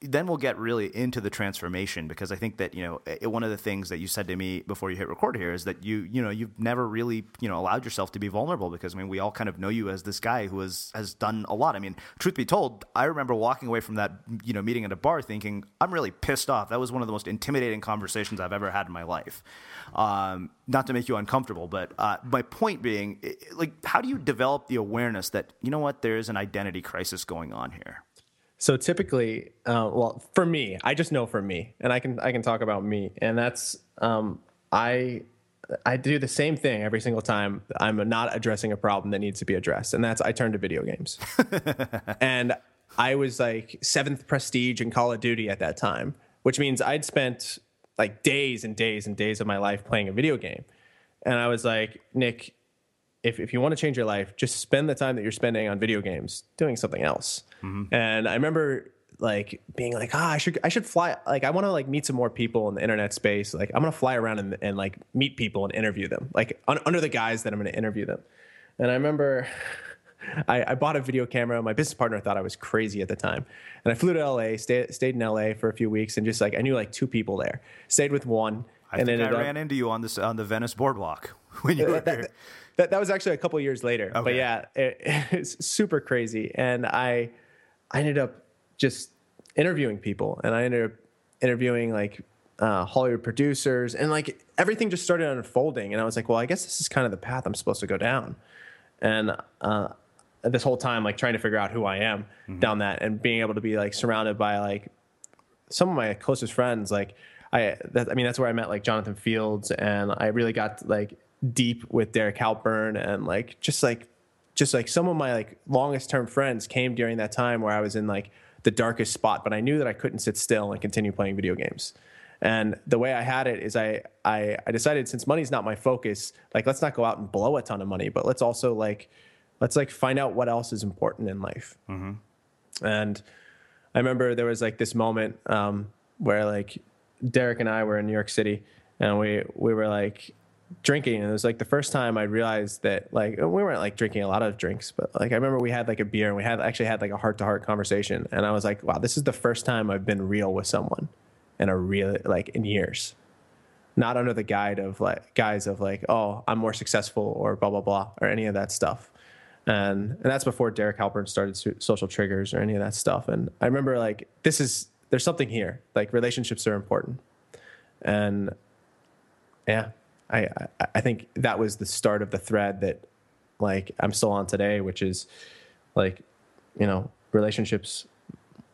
then we'll get really into the transformation because I think that you know it, one of the things that you said to me before you hit record here is that you you know you've never really you know allowed yourself to be vulnerable because I mean we all kind of know you as this guy who has has done a lot. I mean, truth be told, I remember walking away from that you know meeting at a bar thinking I'm really pissed off. That was one of the most intimidating conversations I've ever had in my life. Um, not to make you uncomfortable, but uh, my point being, like, how do you develop the awareness that you know what there is an identity crisis going on here? So typically, uh, well, for me, I just know for me, and I can I can talk about me, and that's um, I I do the same thing every single time I'm not addressing a problem that needs to be addressed, and that's I turn to video games. and I was like seventh prestige in Call of Duty at that time, which means I'd spent like days and days and days of my life playing a video game. And I was like, Nick, if, if you want to change your life, just spend the time that you're spending on video games doing something else. Mm-hmm. And I remember like being like, ah, I should I should fly like I want to like meet some more people in the internet space. Like I'm gonna fly around and, and like meet people and interview them, like un- under the guise that I'm gonna interview them. And I remember I, I, bought a video camera. My business partner thought I was crazy at the time, and I flew to LA, stayed stayed in LA for a few weeks, and just like I knew like two people there. Stayed with one. I and think I ran into you on this on the Venice boardwalk when you were that, there. That, that, that was actually a couple years later. Okay. But yeah, it, it's super crazy, and I I ended up just interviewing people, and I ended up interviewing like uh, Hollywood producers, and like everything just started unfolding. And I was like, well, I guess this is kind of the path I'm supposed to go down. And uh, this whole time like trying to figure out who I am mm-hmm. down that and being able to be like surrounded by like some of my closest friends like I that, I mean that's where I met like Jonathan Fields and I really got like deep with Derek Halpern and like just like just like some of my like longest term friends came during that time where I was in like the darkest spot but I knew that I couldn't sit still and continue playing video games. And the way I had it is I, I I decided since money's not my focus, like let's not go out and blow a ton of money, but let's also like let's like find out what else is important in life. Mm-hmm. And I remember there was like this moment um, where like Derek and I were in New York City and we we were like drinking and it was like the first time I realized that like we weren't like drinking a lot of drinks but like I remember we had like a beer and we had actually had like a heart to heart conversation and I was like wow this is the first time I've been real with someone in a real like in years not under the guide of like guise of like oh I'm more successful or blah blah blah or any of that stuff and and that's before Derek Halpern started social triggers or any of that stuff. And I remember like this is there's something here. Like relationships are important, and yeah, I I think that was the start of the thread that like I'm still on today, which is like you know relationships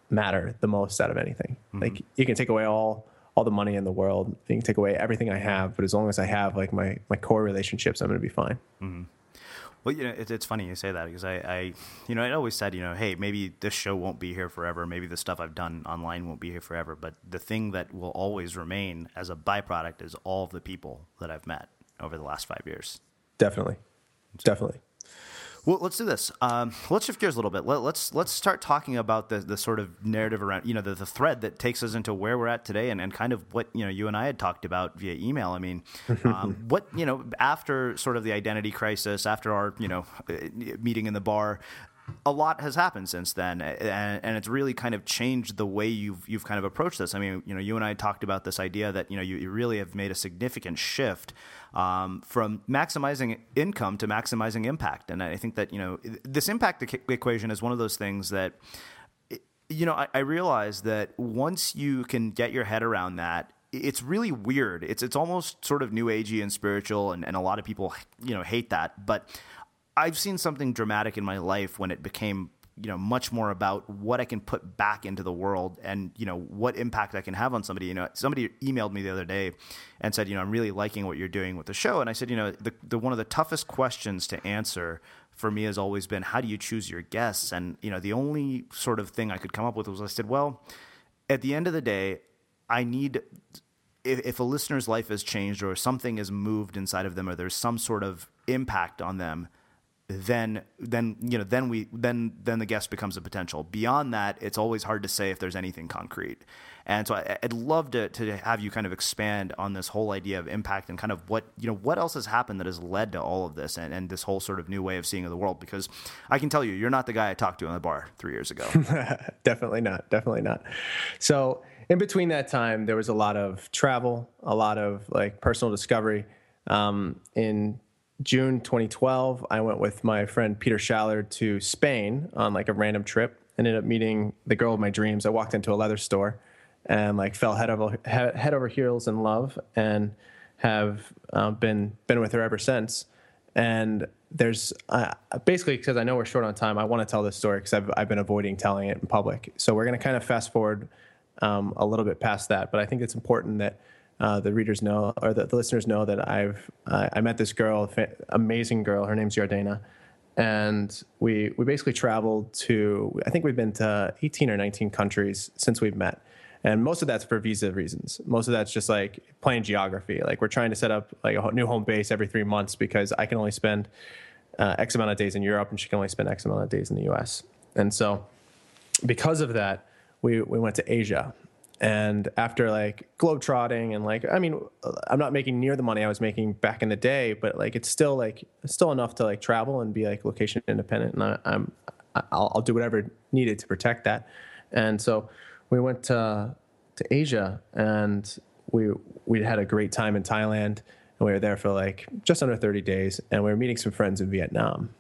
matter the most out of anything. Mm-hmm. Like you can take away all all the money in the world, you can take away everything I have, but as long as I have like my my core relationships, I'm going to be fine. Mm-hmm. Well, you know, it, it's funny you say that because I, I, you know, I always said, you know, hey, maybe this show won't be here forever. Maybe the stuff I've done online won't be here forever. But the thing that will always remain as a byproduct is all of the people that I've met over the last five years. Definitely. Definitely. Well, let's do this. Um, let's shift gears a little bit. Let, us let's, let's start talking about the the sort of narrative around you know the, the thread that takes us into where we're at today, and, and kind of what you know you and I had talked about via email. I mean, um, what you know after sort of the identity crisis, after our you know meeting in the bar, a lot has happened since then, and, and, it's really kind of changed the way you've you've kind of approached this. I mean, you know, you and I talked about this idea that you know you, you really have made a significant shift um, from maximizing income to maximizing impact, and I think that you know this impact equation is one of those things that you know I, I realize that once you can get your head around that, it's really weird. It's it's almost sort of new agey and spiritual, and, and a lot of people you know hate that, but I've seen something dramatic in my life when it became you know much more about what I can put back into the world and you know what impact I can have on somebody. You know, somebody emailed me the other day and said, you know, I'm really liking what you're doing with the show, and I said, you know, the, the one of the toughest questions to answer for me has always been how do you choose your guests, and you know, the only sort of thing I could come up with was I said, well, at the end of the day, I need if, if a listener's life has changed or something has moved inside of them or there's some sort of impact on them then then you know then we then then the guest becomes a potential. Beyond that, it's always hard to say if there's anything concrete. And so I, would love to, to have you kind of expand on this whole idea of impact and kind of what you know what else has happened that has led to all of this and, and this whole sort of new way of seeing of the world. Because I can tell you, you're not the guy I talked to in the bar three years ago. definitely not. Definitely not. So in between that time, there was a lot of travel, a lot of like personal discovery. Um, in June 2012, I went with my friend Peter Schaller to Spain on like a random trip. And ended up meeting the girl of my dreams. I walked into a leather store and like fell head over head over heels in love, and have uh, been been with her ever since. And there's uh, basically because I know we're short on time, I want to tell this story because I've I've been avoiding telling it in public. So we're going to kind of fast forward um, a little bit past that, but I think it's important that uh, the readers know or the, the listeners know that I've uh, I met this girl, amazing girl. Her name's Yardena, and we we basically traveled to I think we've been to 18 or 19 countries since we've met. And most of that's for visa reasons. Most of that's just like playing geography. Like we're trying to set up like a new home base every three months because I can only spend uh, X amount of days in Europe and she can only spend X amount of days in the US. And so because of that, we, we went to Asia and after like globetrotting and like, I mean, I'm not making near the money I was making back in the day, but like it's still like still enough to like travel and be like location independent. And I, I'm I'll, I'll do whatever needed to protect that. And so we went to to Asia and we we had a great time in Thailand and we were there for like just under 30 days and we were meeting some friends in Vietnam.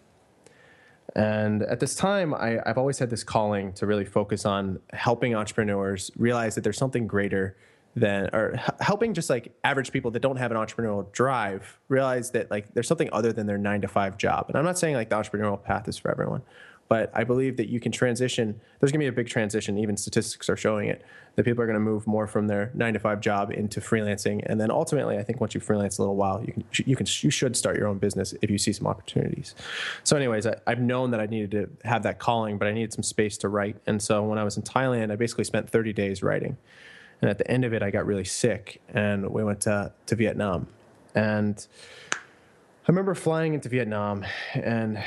And at this time, I, have always had this calling to really focus on helping entrepreneurs realize that there's something greater than, or h- helping just like average people that don't have an entrepreneurial drive realize that like there's something other than their nine to five job. And I'm not saying like the entrepreneurial path is for everyone, but I believe that you can transition. There's going to be a big transition. Even statistics are showing it that people are going to move more from their nine to five job into freelancing, and then ultimately, I think once you freelance a little while, you can you can you should start your own business if you see some opportunities. So, anyways, I, I've known that I needed to have that calling, but I needed some space to write. And so, when I was in Thailand, I basically spent 30 days writing, and at the end of it, I got really sick, and we went to to Vietnam, and I remember flying into Vietnam and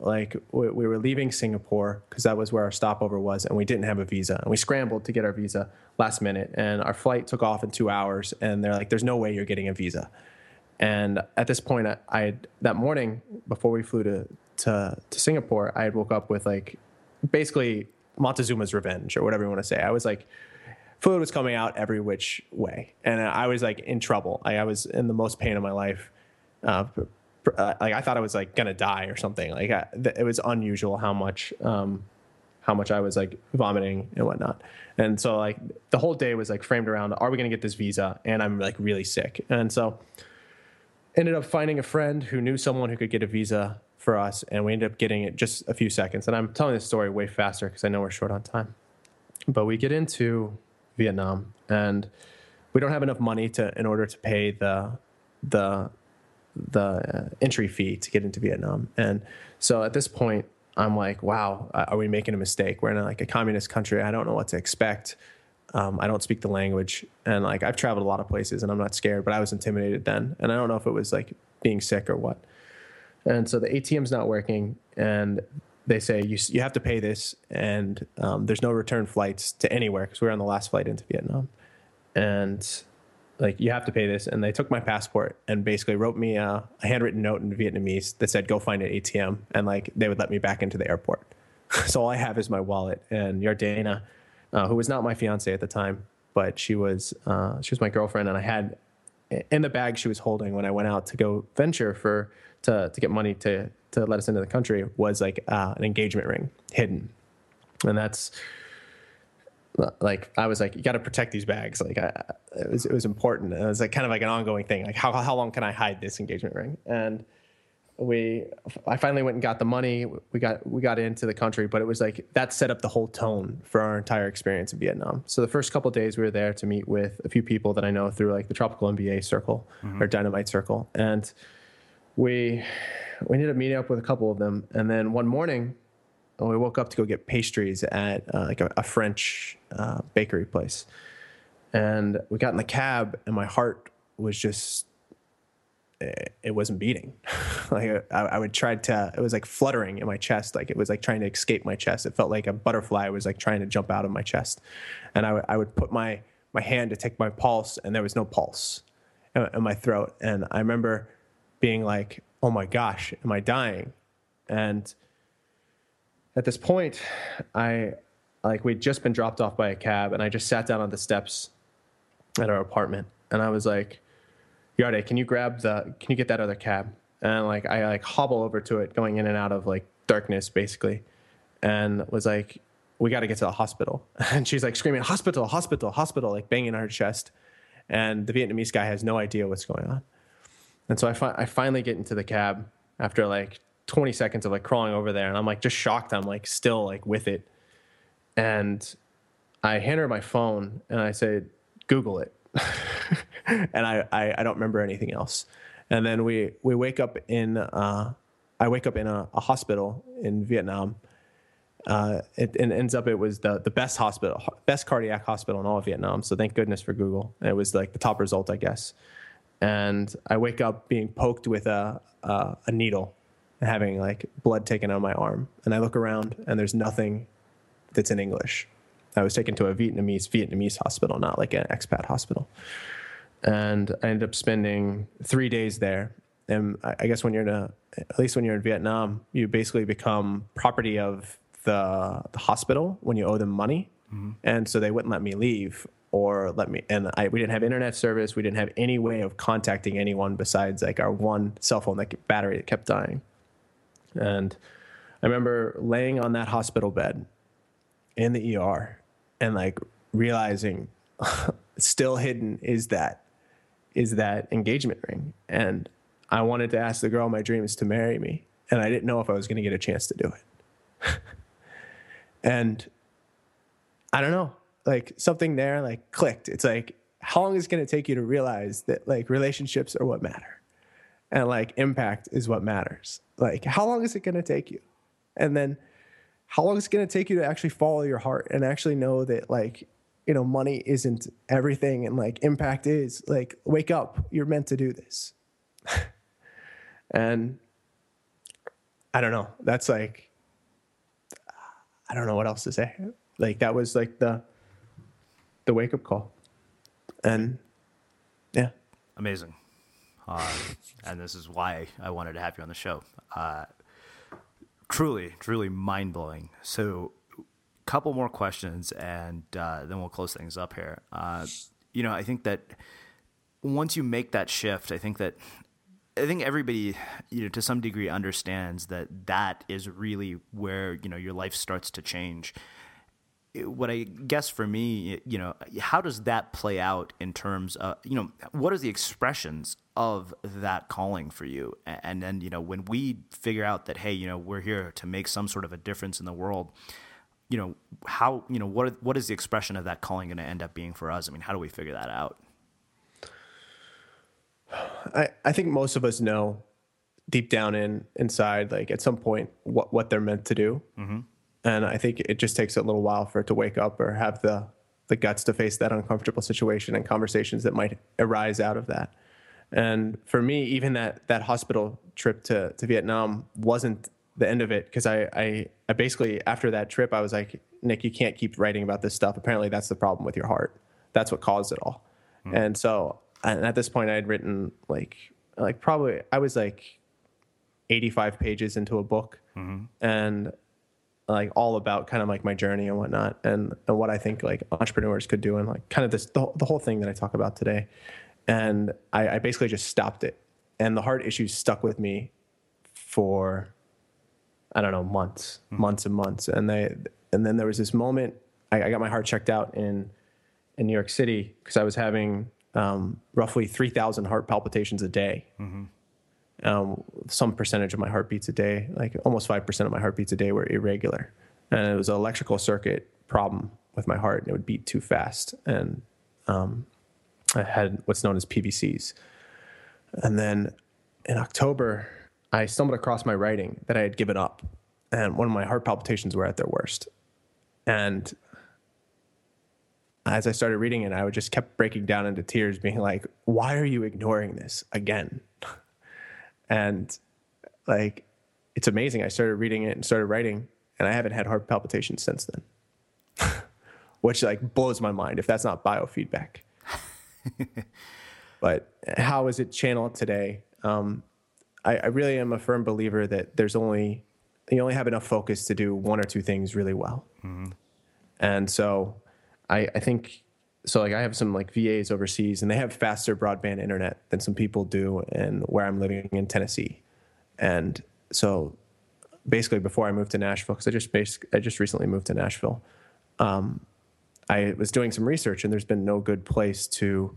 like we, we were leaving Singapore because that was where our stopover was, and we didn't have a visa. And we scrambled to get our visa last minute, and our flight took off in two hours. And they're like, "There's no way you're getting a visa." And at this point, I, I that morning before we flew to, to to Singapore, I had woke up with like basically Montezuma's revenge or whatever you want to say. I was like fluid was coming out every which way, and I was like in trouble. I, I was in the most pain of my life. Uh, uh, like I thought I was like gonna die or something. Like I, th- it was unusual how much um, how much I was like vomiting and whatnot. And so like the whole day was like framed around are we gonna get this visa? And I'm like really sick. And so ended up finding a friend who knew someone who could get a visa for us, and we ended up getting it just a few seconds. And I'm telling this story way faster because I know we're short on time. But we get into Vietnam and we don't have enough money to in order to pay the the the uh, entry fee to get into Vietnam. And so at this point, I'm like, wow, are we making a mistake? We're in like a communist country. I don't know what to expect. Um, I don't speak the language, and like I've traveled a lot of places, and I'm not scared, but I was intimidated then, and I don't know if it was like being sick or what. And so the ATM's not working, and they say you you have to pay this, and um, there's no return flights to anywhere because we are on the last flight into Vietnam, and like you have to pay this. And they took my passport and basically wrote me a, a, handwritten note in vietnamese that said go find an atm and like they would let me back into the airport. So all i have is my wallet. And yardena uh, who was not my fiance at the time but she was uh, she was my girlfriend. And i had in the bag she was holding when i went out to go venture for to, to get money to to let us into the country was like uh, an engagement ring hidden. And that's like I was like, you got to protect these bags. Like I, it was, it was important. And it was like kind of like an ongoing thing. Like how, how long can I hide this engagement ring? And we, I finally went and got the money. We got, we got into the country, but it was like, that set up the whole tone for our entire experience in Vietnam. So the first couple days we were there to meet with a few people that I know through like the tropical MBA circle mm-hmm. or dynamite circle. And we, we ended up meeting up with a couple of them. And then one morning we woke up to go get pastries at uh, like a, a French uh, bakery place, and we got in the cab, and my heart was just it, it wasn't beating. like I, I, would try to, it was like fluttering in my chest. Like it was like trying to escape my chest. It felt like a butterfly was like trying to jump out of my chest. And I, w- I would put my, my hand to take my pulse and there was no pulse in, in my throat. And I remember being like, oh my gosh, am I dying? And at this point, I, like we'd just been dropped off by a cab and I just sat down on the steps at our apartment and I was like, Yarde, can you grab the, can you get that other cab? And like, I like hobble over to it going in and out of like darkness basically. And was like, we got to get to the hospital. And she's like screaming, hospital, hospital, hospital, like banging on her chest. And the Vietnamese guy has no idea what's going on. And so I, fi- I finally get into the cab after like 20 seconds of like crawling over there. And I'm like just shocked. I'm like still like with it. And I hand her my phone and I say, Google it. and I, I, I, don't remember anything else. And then we, we wake up in, uh, I wake up in a, a hospital in Vietnam. Uh, it, it, ends up it was the, the best hospital, best cardiac hospital in all of Vietnam. So thank goodness for Google. It was like the top result, I guess. And I wake up being poked with a, a, a needle and having like blood taken of my arm. And I look around and there's nothing that's in English. I was taken to a Vietnamese Vietnamese hospital, not like an expat hospital and I ended up spending three days there. And I guess when you're in a, at least when you're in Vietnam, you basically become property of the, the hospital when you owe them money. Mm-hmm. And so they wouldn't let me leave or let me, and I, we didn't have internet service. We didn't have any way of contacting anyone besides like our one cell phone that battery that kept dying. And I remember laying on that hospital bed in the ER and like realizing still hidden is that is that engagement ring. And I wanted to ask the girl my dreams to marry me. And I didn't know if I was going to get a chance to do it. and I don't know, like something there like clicked. It's like, how long is it going to take you to realize that like relationships are what matter? And like impact is what matters. Like, how long is it going to take you? And then how long is it going to take you to actually follow your heart and actually know that like you know, money isn't everything and like impact is. Like, wake up, you're meant to do this. and I don't know. That's like, I don't know what else to say. Like, that was like the, the wake up call. And yeah. Amazing. Uh, and this is why I wanted to have you on the show. Uh, truly, truly mind blowing. So, couple more questions, and uh, then we'll close things up here. Uh, you know, I think that once you make that shift, I think that I think everybody, you know, to some degree understands that that is really where you know your life starts to change. What I guess for me, you know, how does that play out in terms of, you know, what are the expressions of that calling for you? And then, you know, when we figure out that, hey, you know, we're here to make some sort of a difference in the world, you know how you know what what is the expression of that calling going to end up being for us i mean how do we figure that out i i think most of us know deep down in inside like at some point what what they're meant to do mm-hmm. And i think it just takes a little while for it to wake up or have the the guts to face that uncomfortable situation and conversations that might arise out of that. And for me even that that hospital trip to to vietnam wasn't the end of it because I, I I basically after that trip I was like Nick you can't keep writing about this stuff. Apparently that's the problem with your heart. That's what caused it all. Mm. and so and at this point I had written like like probably I was like 85 pages into a book. Mm-hmm. and like all about kind of like my journey and whatnot and, and what I think like entrepreneurs could do and like kind of this the, the whole thing that I talk about today and I, I basically just stopped it and the heart issues stuck with me for I don't know, months, mm-hmm. months and months. And they, and then there was this moment. I, I got my heart checked out in in New York City because I was having um, roughly three thousand heart palpitations a day. Mm-hmm. Um, some percentage of my heartbeats a day, like almost five percent of my heartbeats a day, were irregular, and it was an electrical circuit problem with my heart, and it would beat too fast, and um, I had what's known as PVCs. And then in October, I stumbled across my writing that I had given up, and one of my heart palpitations were at their worst. And as I started reading it, I would just kept breaking down into tears, being like, "Why are you ignoring this again? And like it's amazing. I started reading it and started writing, and I haven't had heart palpitations since then, which like blows my mind if that's not biofeedback. but how is it channeled today? Um, I, I really am a firm believer that there's only you only have enough focus to do one or two things really well. Mm-hmm. And so I, I think so like I have some like VAs overseas and they have faster broadband internet than some people do and where I'm living in Tennessee. And so basically before I moved to Nashville, because I just basically, I just recently moved to Nashville, um, I was doing some research and there's been no good place to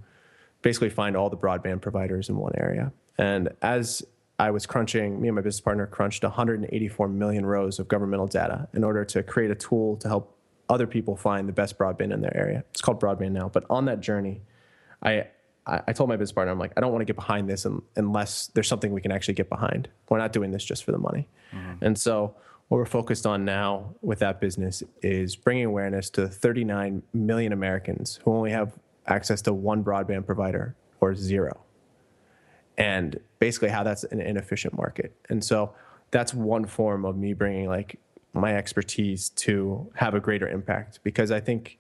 basically find all the broadband providers in one area. And as I was crunching, me and my business partner crunched 184 million rows of governmental data in order to create a tool to help other people find the best broadband in their area. It's called Broadband Now. But on that journey, I I told my business partner, I'm like, I don't want to get behind this unless there's something we can actually get behind. We're not doing this just for the money. Mm-hmm. And so what we're focused on now with that business is bringing awareness to 39 million Americans who only have access to one broadband provider or zero and basically how that's an inefficient market. And so that's one form of me bringing like my expertise to have a greater impact because I think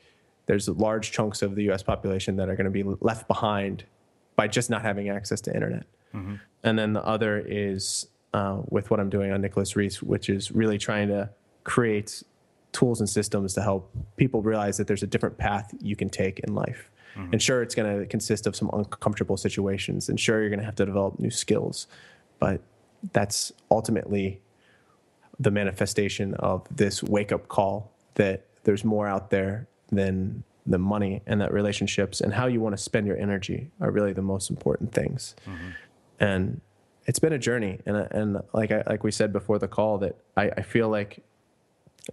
there's large chunks of the US population that are going to be left behind by just not having access to internet. Mm-hmm. And then the other is uh, with what I'm doing on Nicholas Reese, which is really trying to create tools and systems to help people realize that there's a different path you can take in life. Mm-hmm. And sure, it's going to consist of some uncomfortable situations, and sure, you're going to have to develop new skills, but that's ultimately the manifestation of this wake up call that there's more out there than the money and that relationships and how you want to spend your energy are really the most important things. Mm-hmm. And it's been a journey, and and like I, like we said before the call, that I, I feel like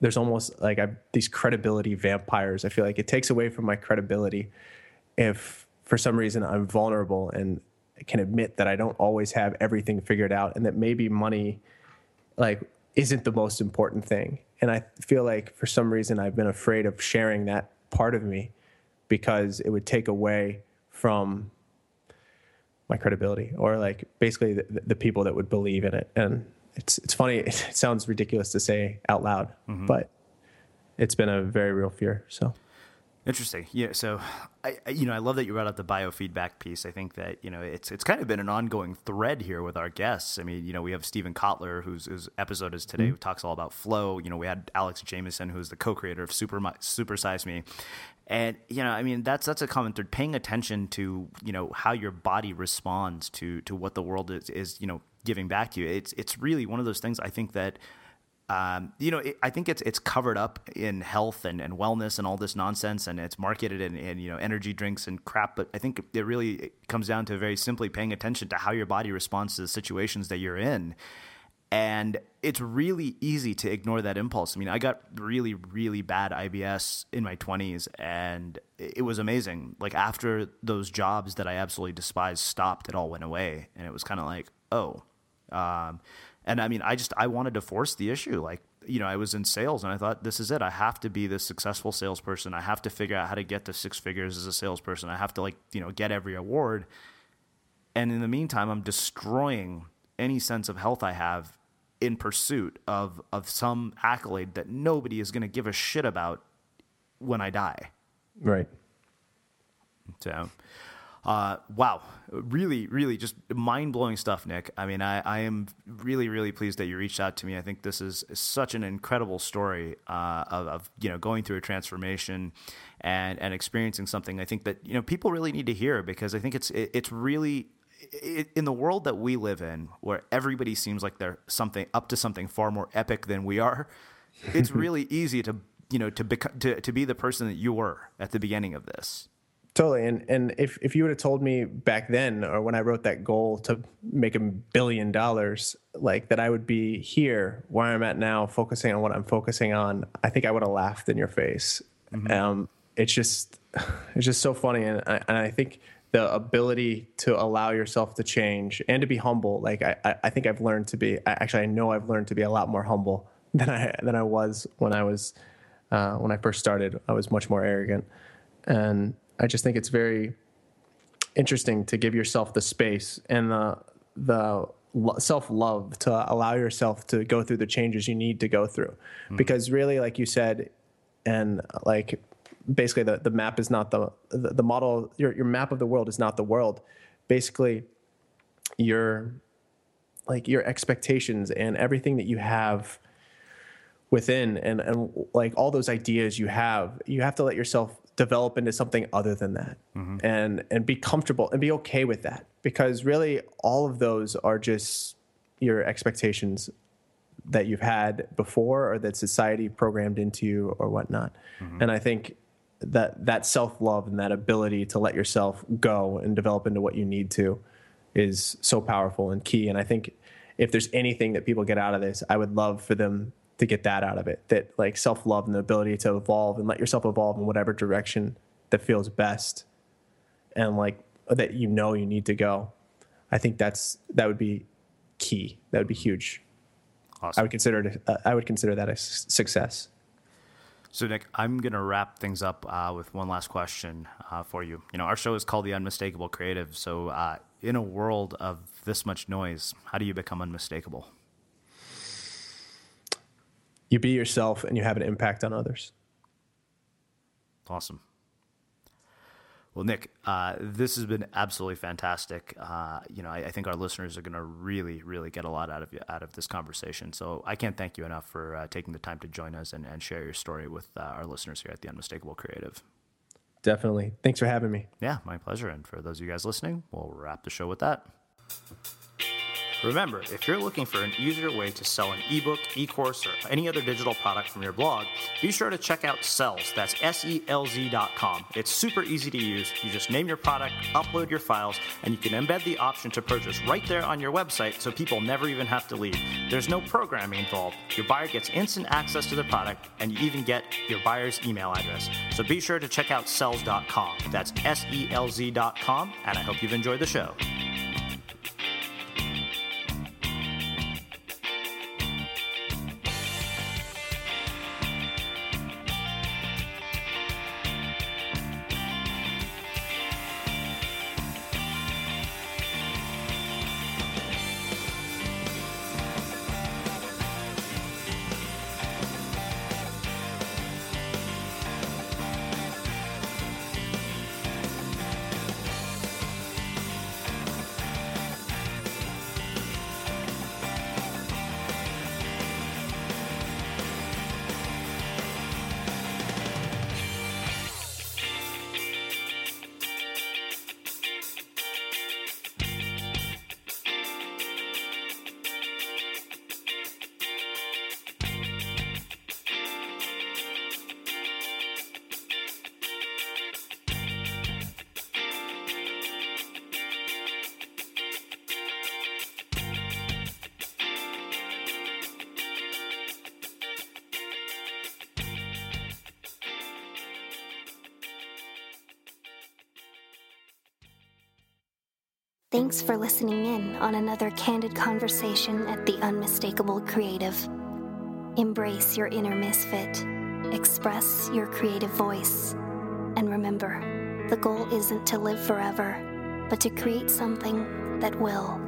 there's almost like I, these credibility vampires. I feel like it takes away from my credibility if for some reason I'm vulnerable and can admit that I don't always have everything figured out and that maybe money like isn't the most important thing. And I feel like for some reason I've been afraid of sharing that part of me because it would take away from my credibility or like basically the, the people that would believe in it. And it's it's funny. It sounds ridiculous to say out loud, mm-hmm. but it's been a very real fear. So Interesting. Yeah. So, I, you know, I love that you brought up the biofeedback piece. I think that you know it's it's kind of been an ongoing thread here with our guests. I mean, you know, we have Steven Kotler, whose, whose episode is today, mm-hmm. who talks all about flow. You know, we had Alex Jamieson, who's the co-creator of Super Super Size Me, and you know, I mean, that's that's a common thread. Paying attention to you know how your body responds to to what the world is is you know giving back to you. It's it's really one of those things. I think that um, you know, it, I think it's it's covered up in health and, and wellness and all this nonsense, and it's marketed in, in you know energy drinks and crap. But I think it really comes down to very simply paying attention to how your body responds to the situations that you're in, and it's really easy to ignore that impulse. I mean, I got really really bad IBS in my 20s, and it was amazing. Like after those jobs that I absolutely despised stopped, it all went away, and it was kind of like, oh. Um, and I mean, I just I wanted to force the issue. Like, you know, I was in sales and I thought this is it. I have to be this successful salesperson. I have to figure out how to get to six figures as a salesperson. I have to like, you know, get every award. And in the meantime, I'm destroying any sense of health I have in pursuit of of some accolade that nobody is going to give a shit about when I die. Right. So, uh, wow, really, really just mind blowing stuff, Nick. I mean, I, I am really, really pleased that you reached out to me. I think this is such an incredible story uh, of, of, you know going through a transformation and and experiencing something. I think that you know people really need to hear because I think it's it, it's really in the world that we live in, where everybody seems like they're something up to something far more epic than we are. It's really easy to you know to, bec- to to be the person that you were at the beginning of this. Totally. And and if, if you would have told me back then or when I wrote that goal to make a billion dollars, like that I would be here where I'm at now, focusing on what I'm focusing on, I think I would have laughed in your face. Mm-hmm. Um, it's just it's just so funny. And I, and I think the ability to allow yourself to change and to be humble, like I, I think I've learned to be actually I know I've learned to be a lot more humble than I than I was when I was uh, when I first started. I was much more arrogant. And I just think it's very interesting to give yourself the space and the the self love to allow yourself to go through the changes you need to go through, mm. because really, like you said, and like basically the, the map is not the, the the model your your map of the world is not the world. Basically, your like your expectations and everything that you have within and and like all those ideas you have you have to let yourself develop into something other than that mm-hmm. and and be comfortable and be okay with that because really all of those are just your expectations that you've had before or that society programmed into you or whatnot mm-hmm. and i think that that self-love and that ability to let yourself go and develop into what you need to is so powerful and key and i think if there's anything that people get out of this i would love for them to get that out of it that like self-love and the ability to evolve and let yourself evolve in whatever direction that feels best and like that you know you need to go. I think that's that would be key. That would be huge. Awesome. i would consider it uh, i would consider that a s- success. So nick i'm going to wrap things up uh, with one last question uh, for you. You know our show is called the unmistakable creative. So uh, in a world of this much noise how do you become unmistakable you be yourself and you have an impact on others. Awesome. Well, Nick, uh, this has been absolutely fantastic. Uh, you know, I, I, think our listeners are going to really, really get a lot out of you, out of this conversation. So I can't thank you enough for uh, taking the time to join us and, and share your story with uh, our listeners here at the Unmistakable Creative. Definitely. Thanks for having me. Yeah, my pleasure. And for those of you guys listening, we'll wrap the show with that. Remember, if you're looking for an easier way to sell an ebook, e-course, or any other digital product from your blog, be sure to check out Selz. That's S-E-L-Z.com. It's super easy to use. You just name your product, upload your files, and you can embed the option to purchase right there on your website so people never even have to leave. There's no programming involved. Your buyer gets instant access to the product, and you even get your buyer's email address. So be sure to check out Selz.com. That's S-E-L-Z.com, and I hope you've enjoyed the show. Thanks for listening in on another candid conversation at The Unmistakable Creative. Embrace your inner misfit, express your creative voice, and remember the goal isn't to live forever, but to create something that will.